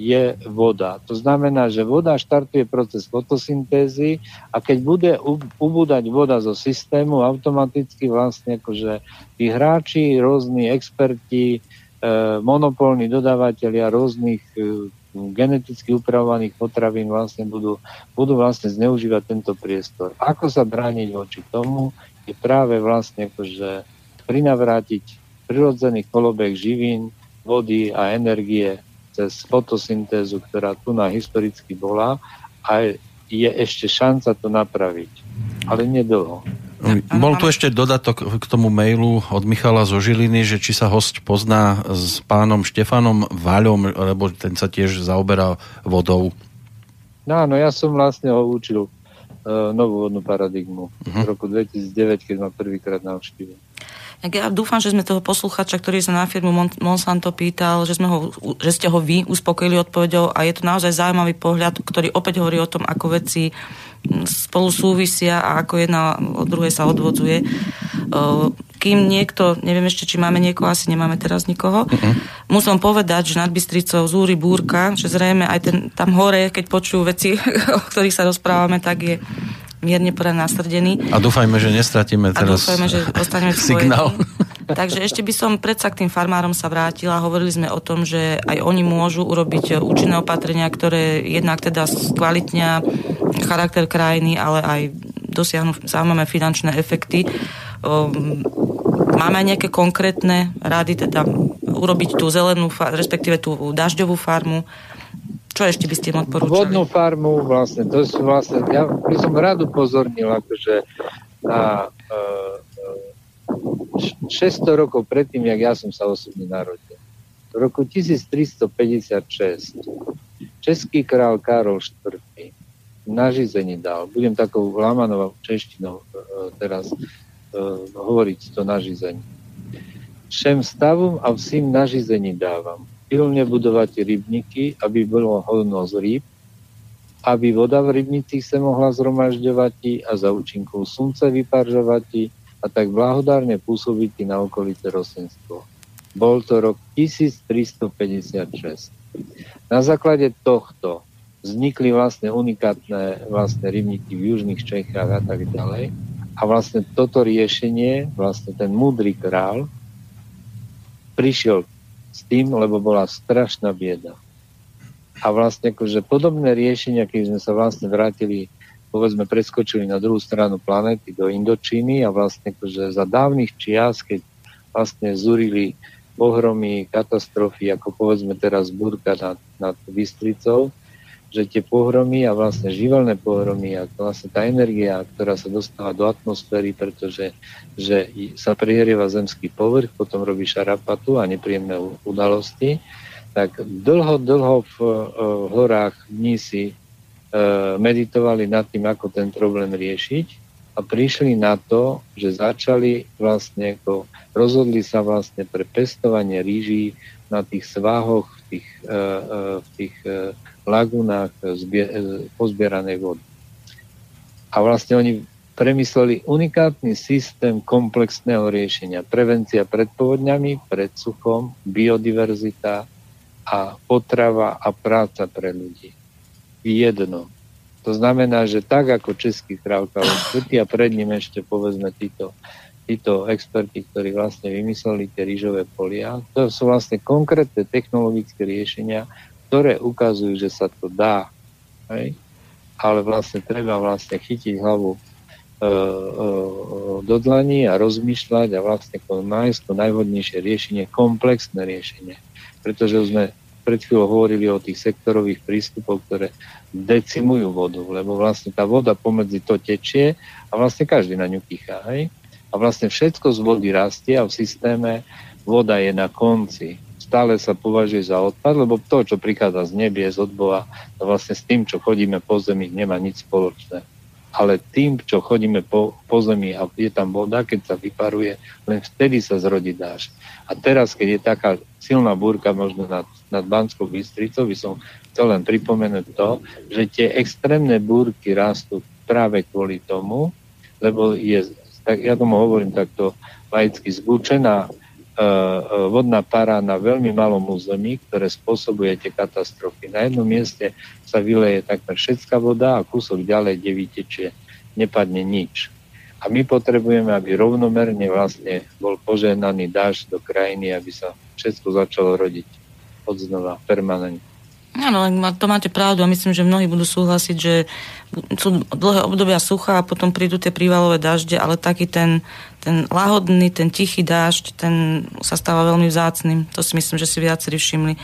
je voda. To znamená, že voda štartuje proces fotosyntézy a keď bude ubúdať voda zo systému, automaticky vlastne akože tí hráči, rôzni experti, e, monopolní dodávateľia rôznych e, geneticky upravovaných potravín vlastne budú, budú vlastne zneužívať tento priestor. Ako sa brániť voči tomu, je práve vlastne akože prinavrátiť prirodzený kolobek živín, vody a energie cez fotosyntézu, ktorá tu na historicky bola a je ešte šanca to napraviť. Ale nedlho. Bol tu ešte dodatok k tomu mailu od Michala zo Žiliny, že či sa host pozná s pánom Štefanom Vaľom, lebo ten sa tiež zaoberá vodou. No áno, ja som vlastne ho učil uh, novú vodnú paradigmu uh-huh. v roku 2009, keď ma prvýkrát navštívil. Ja dúfam, že sme toho posluchača, ktorý sa na firmu Monsanto pýtal, že, sme ho, že ste ho vy uspokojili odpovedou a je to naozaj zaujímavý pohľad, ktorý opäť hovorí o tom, ako veci spolu súvisia a ako jedna od druhej sa odvodzuje. Kým niekto, neviem ešte, či máme niekoho, asi nemáme teraz nikoho, uh-huh. musím povedať, že nad Bystricou zúri búrka, že zrejme aj ten, tam hore, keď počujú veci, o ktorých sa rozprávame, tak je mierne porad nasrdený. A dúfajme, že nestratíme teraz a dúfajme, že dostaneme signál. Takže ešte by som predsa k tým farmárom sa vrátila. Hovorili sme o tom, že aj oni môžu urobiť účinné opatrenia, ktoré jednak teda skvalitnia charakter krajiny, ale aj dosiahnu zaujímavé finančné efekty. Máme aj nejaké konkrétne rady, teda urobiť tú zelenú, respektíve tú dažďovú farmu. Čo ešte by ste im odporúčali? Vodnú farmu, vlastne, to sú vlastne, ja by som rád upozornil, akože na uh, 600 rokov predtým, jak ja som sa osobne narodil. V roku 1356 český král Karol IV nažizení dal, budem takou Lamanovou češtinou uh, teraz uh, hovoriť to nažizení. Všem stavom a vsím nažizení dávam. Pilne budovať rybníky, aby bolo hodno z rýb, aby voda v rybnicích sa mohla zhromažďovať a za účinkou slunce vyparžovať a tak blahodárne pôsobiť na okolité rosenstvo. Bol to rok 1356. Na základe tohto vznikli vlastne unikátne vlastne rybníky v južných Čechách a tak ďalej. A vlastne toto riešenie, vlastne ten múdry král, prišiel s tým, lebo bola strašná bieda. A vlastne akože podobné riešenia, keď sme sa vlastne vrátili, povedzme, preskočili na druhú stranu planety do Indočíny a vlastne akože za dávnych čias, keď vlastne zúrili pohromy, katastrofy, ako povedzme teraz burka nad, nad Bystricou, že tie pohromy a vlastne živelné pohromy a vlastne tá energia, ktorá sa dostáva do atmosféry, pretože že sa prihrieva zemský povrch, potom robí šarapatu a nepríjemné udalosti, tak dlho, dlho v, e, v horách dní si e, meditovali nad tým, ako ten problém riešiť a prišli na to, že začali vlastne, ako rozhodli sa vlastne pre pestovanie rýží na tých svahoch, v tých, e, v tých lagunách pozbieranej vody. A vlastne oni premysleli unikátny systém komplexného riešenia. Prevencia pred povodňami, pred suchom, biodiverzita a potrava a práca pre ľudí. Jedno. To znamená, že tak ako Český krávka a pred ním ešte povedzme títo, títo experti, ktorí vlastne vymysleli tie rýžové polia, to sú vlastne konkrétne technologické riešenia, ktoré ukazujú, že sa to dá. Hej? Ale vlastne treba vlastne chytiť hlavu e, e, do dlaní a rozmýšľať a vlastne nájsť to najvhodnejšie riešenie, komplexné riešenie. Pretože sme pred chvíľou hovorili o tých sektorových prístupoch, ktoré decimujú vodu, lebo vlastne tá voda pomedzi to tečie a vlastne každý na ňu kýcha. Hej? A vlastne všetko z vody rastie a v systéme voda je na konci stále sa považuje za odpad, lebo to, čo prichádza z nebie, z odboha, to vlastne s tým, čo chodíme po zemi, nemá nič spoločné. Ale tým, čo chodíme po, po zemi a je tam voda, keď sa vyparuje, len vtedy sa zrodí dáž. A teraz, keď je taká silná búrka možno nad, nad Banskou Bystricou, by som chcel len pripomenúť to, že tie extrémne búrky rastú práve kvôli tomu, lebo je, tak ja tomu hovorím takto laicky, zbučená e, vodná para na veľmi malom území, ktoré spôsobuje tie katastrofy. Na jednom mieste sa vyleje takmer všetká voda a kúsok ďalej, kde vytečie, nepadne nič. A my potrebujeme, aby rovnomerne vlastne bol požehnaný dáž do krajiny, aby sa všetko začalo rodiť od znova, permanentne. Áno, to máte pravdu a myslím, že mnohí budú súhlasiť, že sú dlhé obdobia sucha a potom prídu tie prívalové dažde, ale taký ten, ten lahodný, ten tichý dážď, ten sa stáva veľmi vzácným. To si myslím, že si viacerí všimli.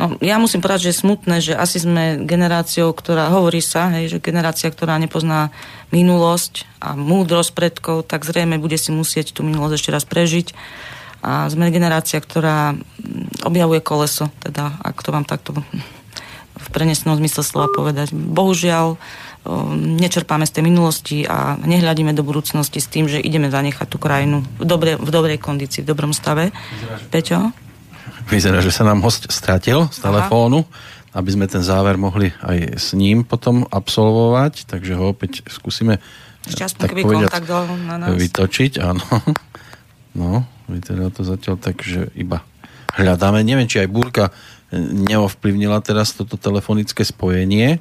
No, ja musím povedať, že je smutné, že asi sme generáciou, ktorá, hovorí sa, hej, že generácia, ktorá nepozná minulosť a múdrosť predkov, tak zrejme bude si musieť tú minulosť ešte raz prežiť. A sme generácia, ktorá objavuje koleso, teda ak to vám takto v prenesnom zmysle slova povedať. Bohužiaľ, nečerpáme z tej minulosti a nehľadíme do budúcnosti s tým, že ideme zanechať tú krajinu v, dobre, v dobrej kondícii, v dobrom stave. Peťo? Vyzerá, že sa nám host stratil z telefónu, Aha. aby sme ten záver mohli aj s ním potom absolvovať, takže ho opäť skúsime tak povedať, vytočiť, áno. No, vyzerá to zatiaľ tak, že iba hľadáme. Neviem, či aj búrka neovplyvnila teraz toto telefonické spojenie.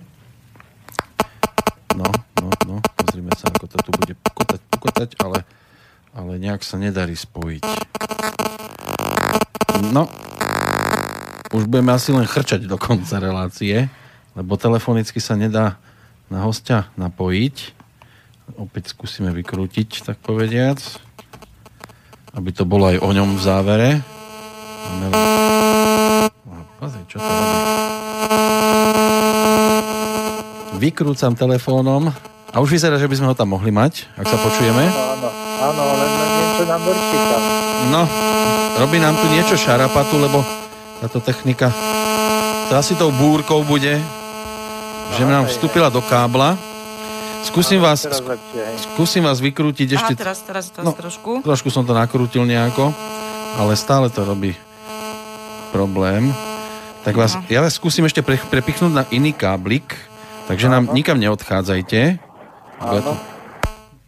No, no, no, pozrime sa, ako to tu bude pokotať, pokotať, ale, ale nejak sa nedarí spojiť. No, už budeme asi len chrčať do konca relácie, lebo telefonicky sa nedá na hostia napojiť. Opäť skúsime vykrútiť, tak povediac, aby to bolo aj o ňom v závere. Pozri, čo to robí. Vykrúcam telefónom a už vyzerá, že by sme ho tam mohli mať, ak sa počujeme. Áno, áno, len niečo nám tam. No, robí nám tu niečo šarapatu, lebo táto technika to asi tou búrkou bude, že nám vstúpila do kábla. Skúsim vás, Teraz lepšie, hej. skúsim vás vykrútiť ešte... A teraz, teraz, teraz No. trošku. Trošku som to nakrútil nejako, ale stále to robí problém. Tak vás, ja vás skúsim ešte pre, prepichnúť na iný káblik, takže nám nikam neodchádzajte. Áno.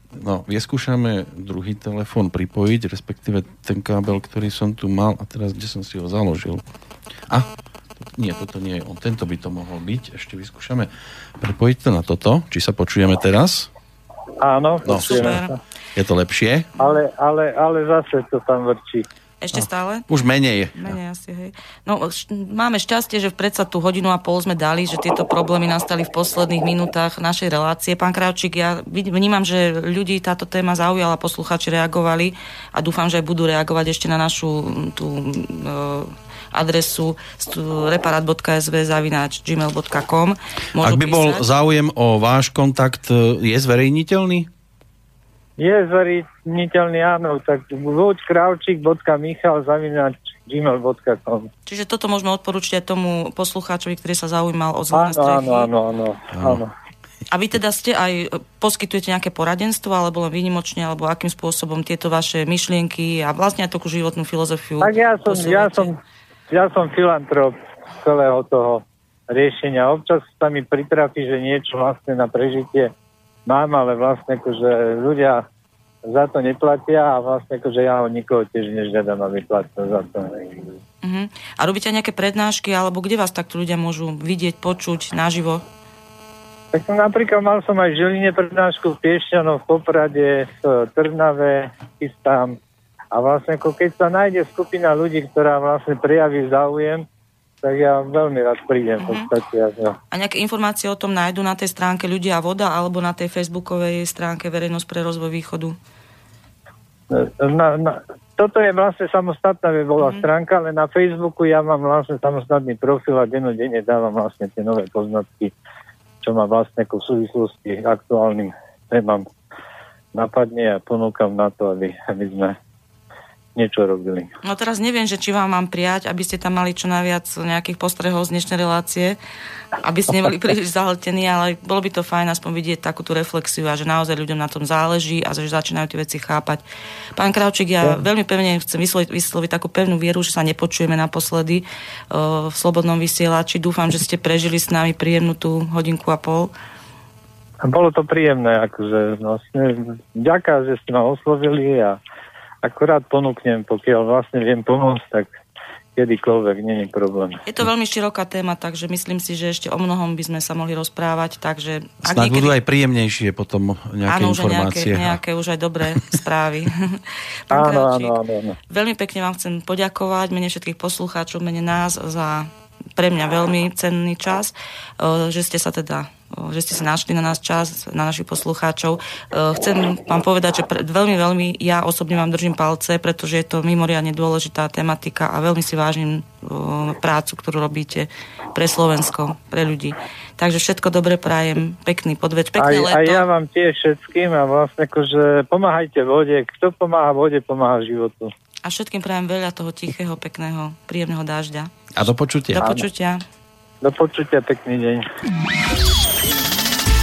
No, vyskúšame druhý telefón pripojiť, respektíve ten kábel, ktorý som tu mal a teraz kde som si ho založil. A, to- nie, toto nie je on, tento by to mohol byť. Ešte vyskúšame prepojiť to na toto, či sa počujeme teraz. Áno, No, počujeme. Je to lepšie? Ale, ale, ale zase to tam vrčí. Ešte stále? Už menej. Menej asi, hej. No, š- máme šťastie, že predsa tú hodinu a pol sme dali, že tieto problémy nastali v posledných minútach našej relácie. Pán Kravčík, ja vnímam, že ľudí táto téma zaujala, posluchači reagovali a dúfam, že aj budú reagovať ešte na našu mm, tú e, adresu reparat.sv zavináč gmail.com. Ak by bol písať. záujem o váš kontakt, e, je zverejniteľný? Je zverejniteľný, áno, tak buď kravčík.michal zavináč gmail.com Čiže toto môžeme odporučiť aj tomu poslucháčovi, ktorý sa zaujímal o zelené strechy. áno, áno, áno, áno. A vy teda ste aj, e, poskytujete nejaké poradenstvo, alebo len výnimočne, alebo akým spôsobom tieto vaše myšlienky a vlastne aj takú životnú filozofiu Tak ja som, ja som, ja som filantrop celého toho riešenia. Občas sa mi pritrafí, že niečo vlastne na prežitie mám, ale vlastne akože ľudia za to neplatia a vlastne akože ja od nikoho tiež nežiadam, aby platil za to. Uh-huh. A robíte nejaké prednášky, alebo kde vás takto ľudia môžu vidieť, počuť naživo? Tak som napríklad mal som aj v Žiline prednášku v Piešťanoch, v Poprade, v Trnave, chystám. A vlastne ako keď sa nájde skupina ľudí, ktorá vlastne prejaví záujem, tak ja veľmi rád prídem v podstate. Uh-huh. A nejaké informácie o tom nájdu na tej stránke Ľudia a voda, alebo na tej facebookovej stránke Verejnosť pre rozvoj východu? Na, na, toto je vlastne samostatná webová Mhm. stránka, ale na Facebooku ja mám vlastne samostatný profil a dennodenne dávam vlastne tie nové poznatky, čo ma vlastne v súvislosti aktuálnym témam napadne a ponúkam na to, aby, aby sme niečo robili. No teraz neviem, že či vám mám prijať, aby ste tam mali čo najviac nejakých postrehov z dnešnej relácie, aby ste neboli príliš zahltení, ale bolo by to fajn aspoň vidieť takúto reflexiu a že naozaj ľuďom na tom záleží a že začínajú tie veci chápať. Pán Kravčík, ja veľmi pevne chcem vysloviť, vysloviť takú pevnú vieru, že sa nepočujeme naposledy uh, v Slobodnom vysielači. Dúfam, že ste prežili s nami príjemnú tú hodinku a pol. Bolo to príjemné, akože vlastne ďaká, že ste ma oslovili a akorát ponúknem, pokiaľ vlastne viem pomôcť, tak kedykoľvek, nie je problém. Je to veľmi široká téma, takže myslím si, že ešte o mnohom by sme sa mohli rozprávať, takže... ak Snad budú niekedy- aj príjemnejšie potom nejaké Áno, už aj nejaké, informácie. nejaké už aj dobré správy. Pán Áno, Kravčík, áno, áno, áno. veľmi pekne vám chcem poďakovať, mene všetkých poslucháčov, mene nás za pre mňa veľmi cenný čas, eh, že ste sa teda že ste si našli na nás čas, na našich poslucháčov. Eh, Chcem vám povedať, že pre, veľmi, veľmi ja osobne vám držím palce, pretože je to mimoriadne dôležitá tematika a veľmi si vážim prácu, ktorú robíte pre Slovensko, pre ľudí. Takže všetko dobre prajem, pekný podveč, Aj, pekné leto. aj ja vám tiež všetkým a vlastne akože pomáhajte vode. Kto pomáha vode, pomáha životu. A všetkým prajem veľa toho tichého, pekného, príjemného dážďa. A do počutia. Do počutia. Do počutia, pekný deň.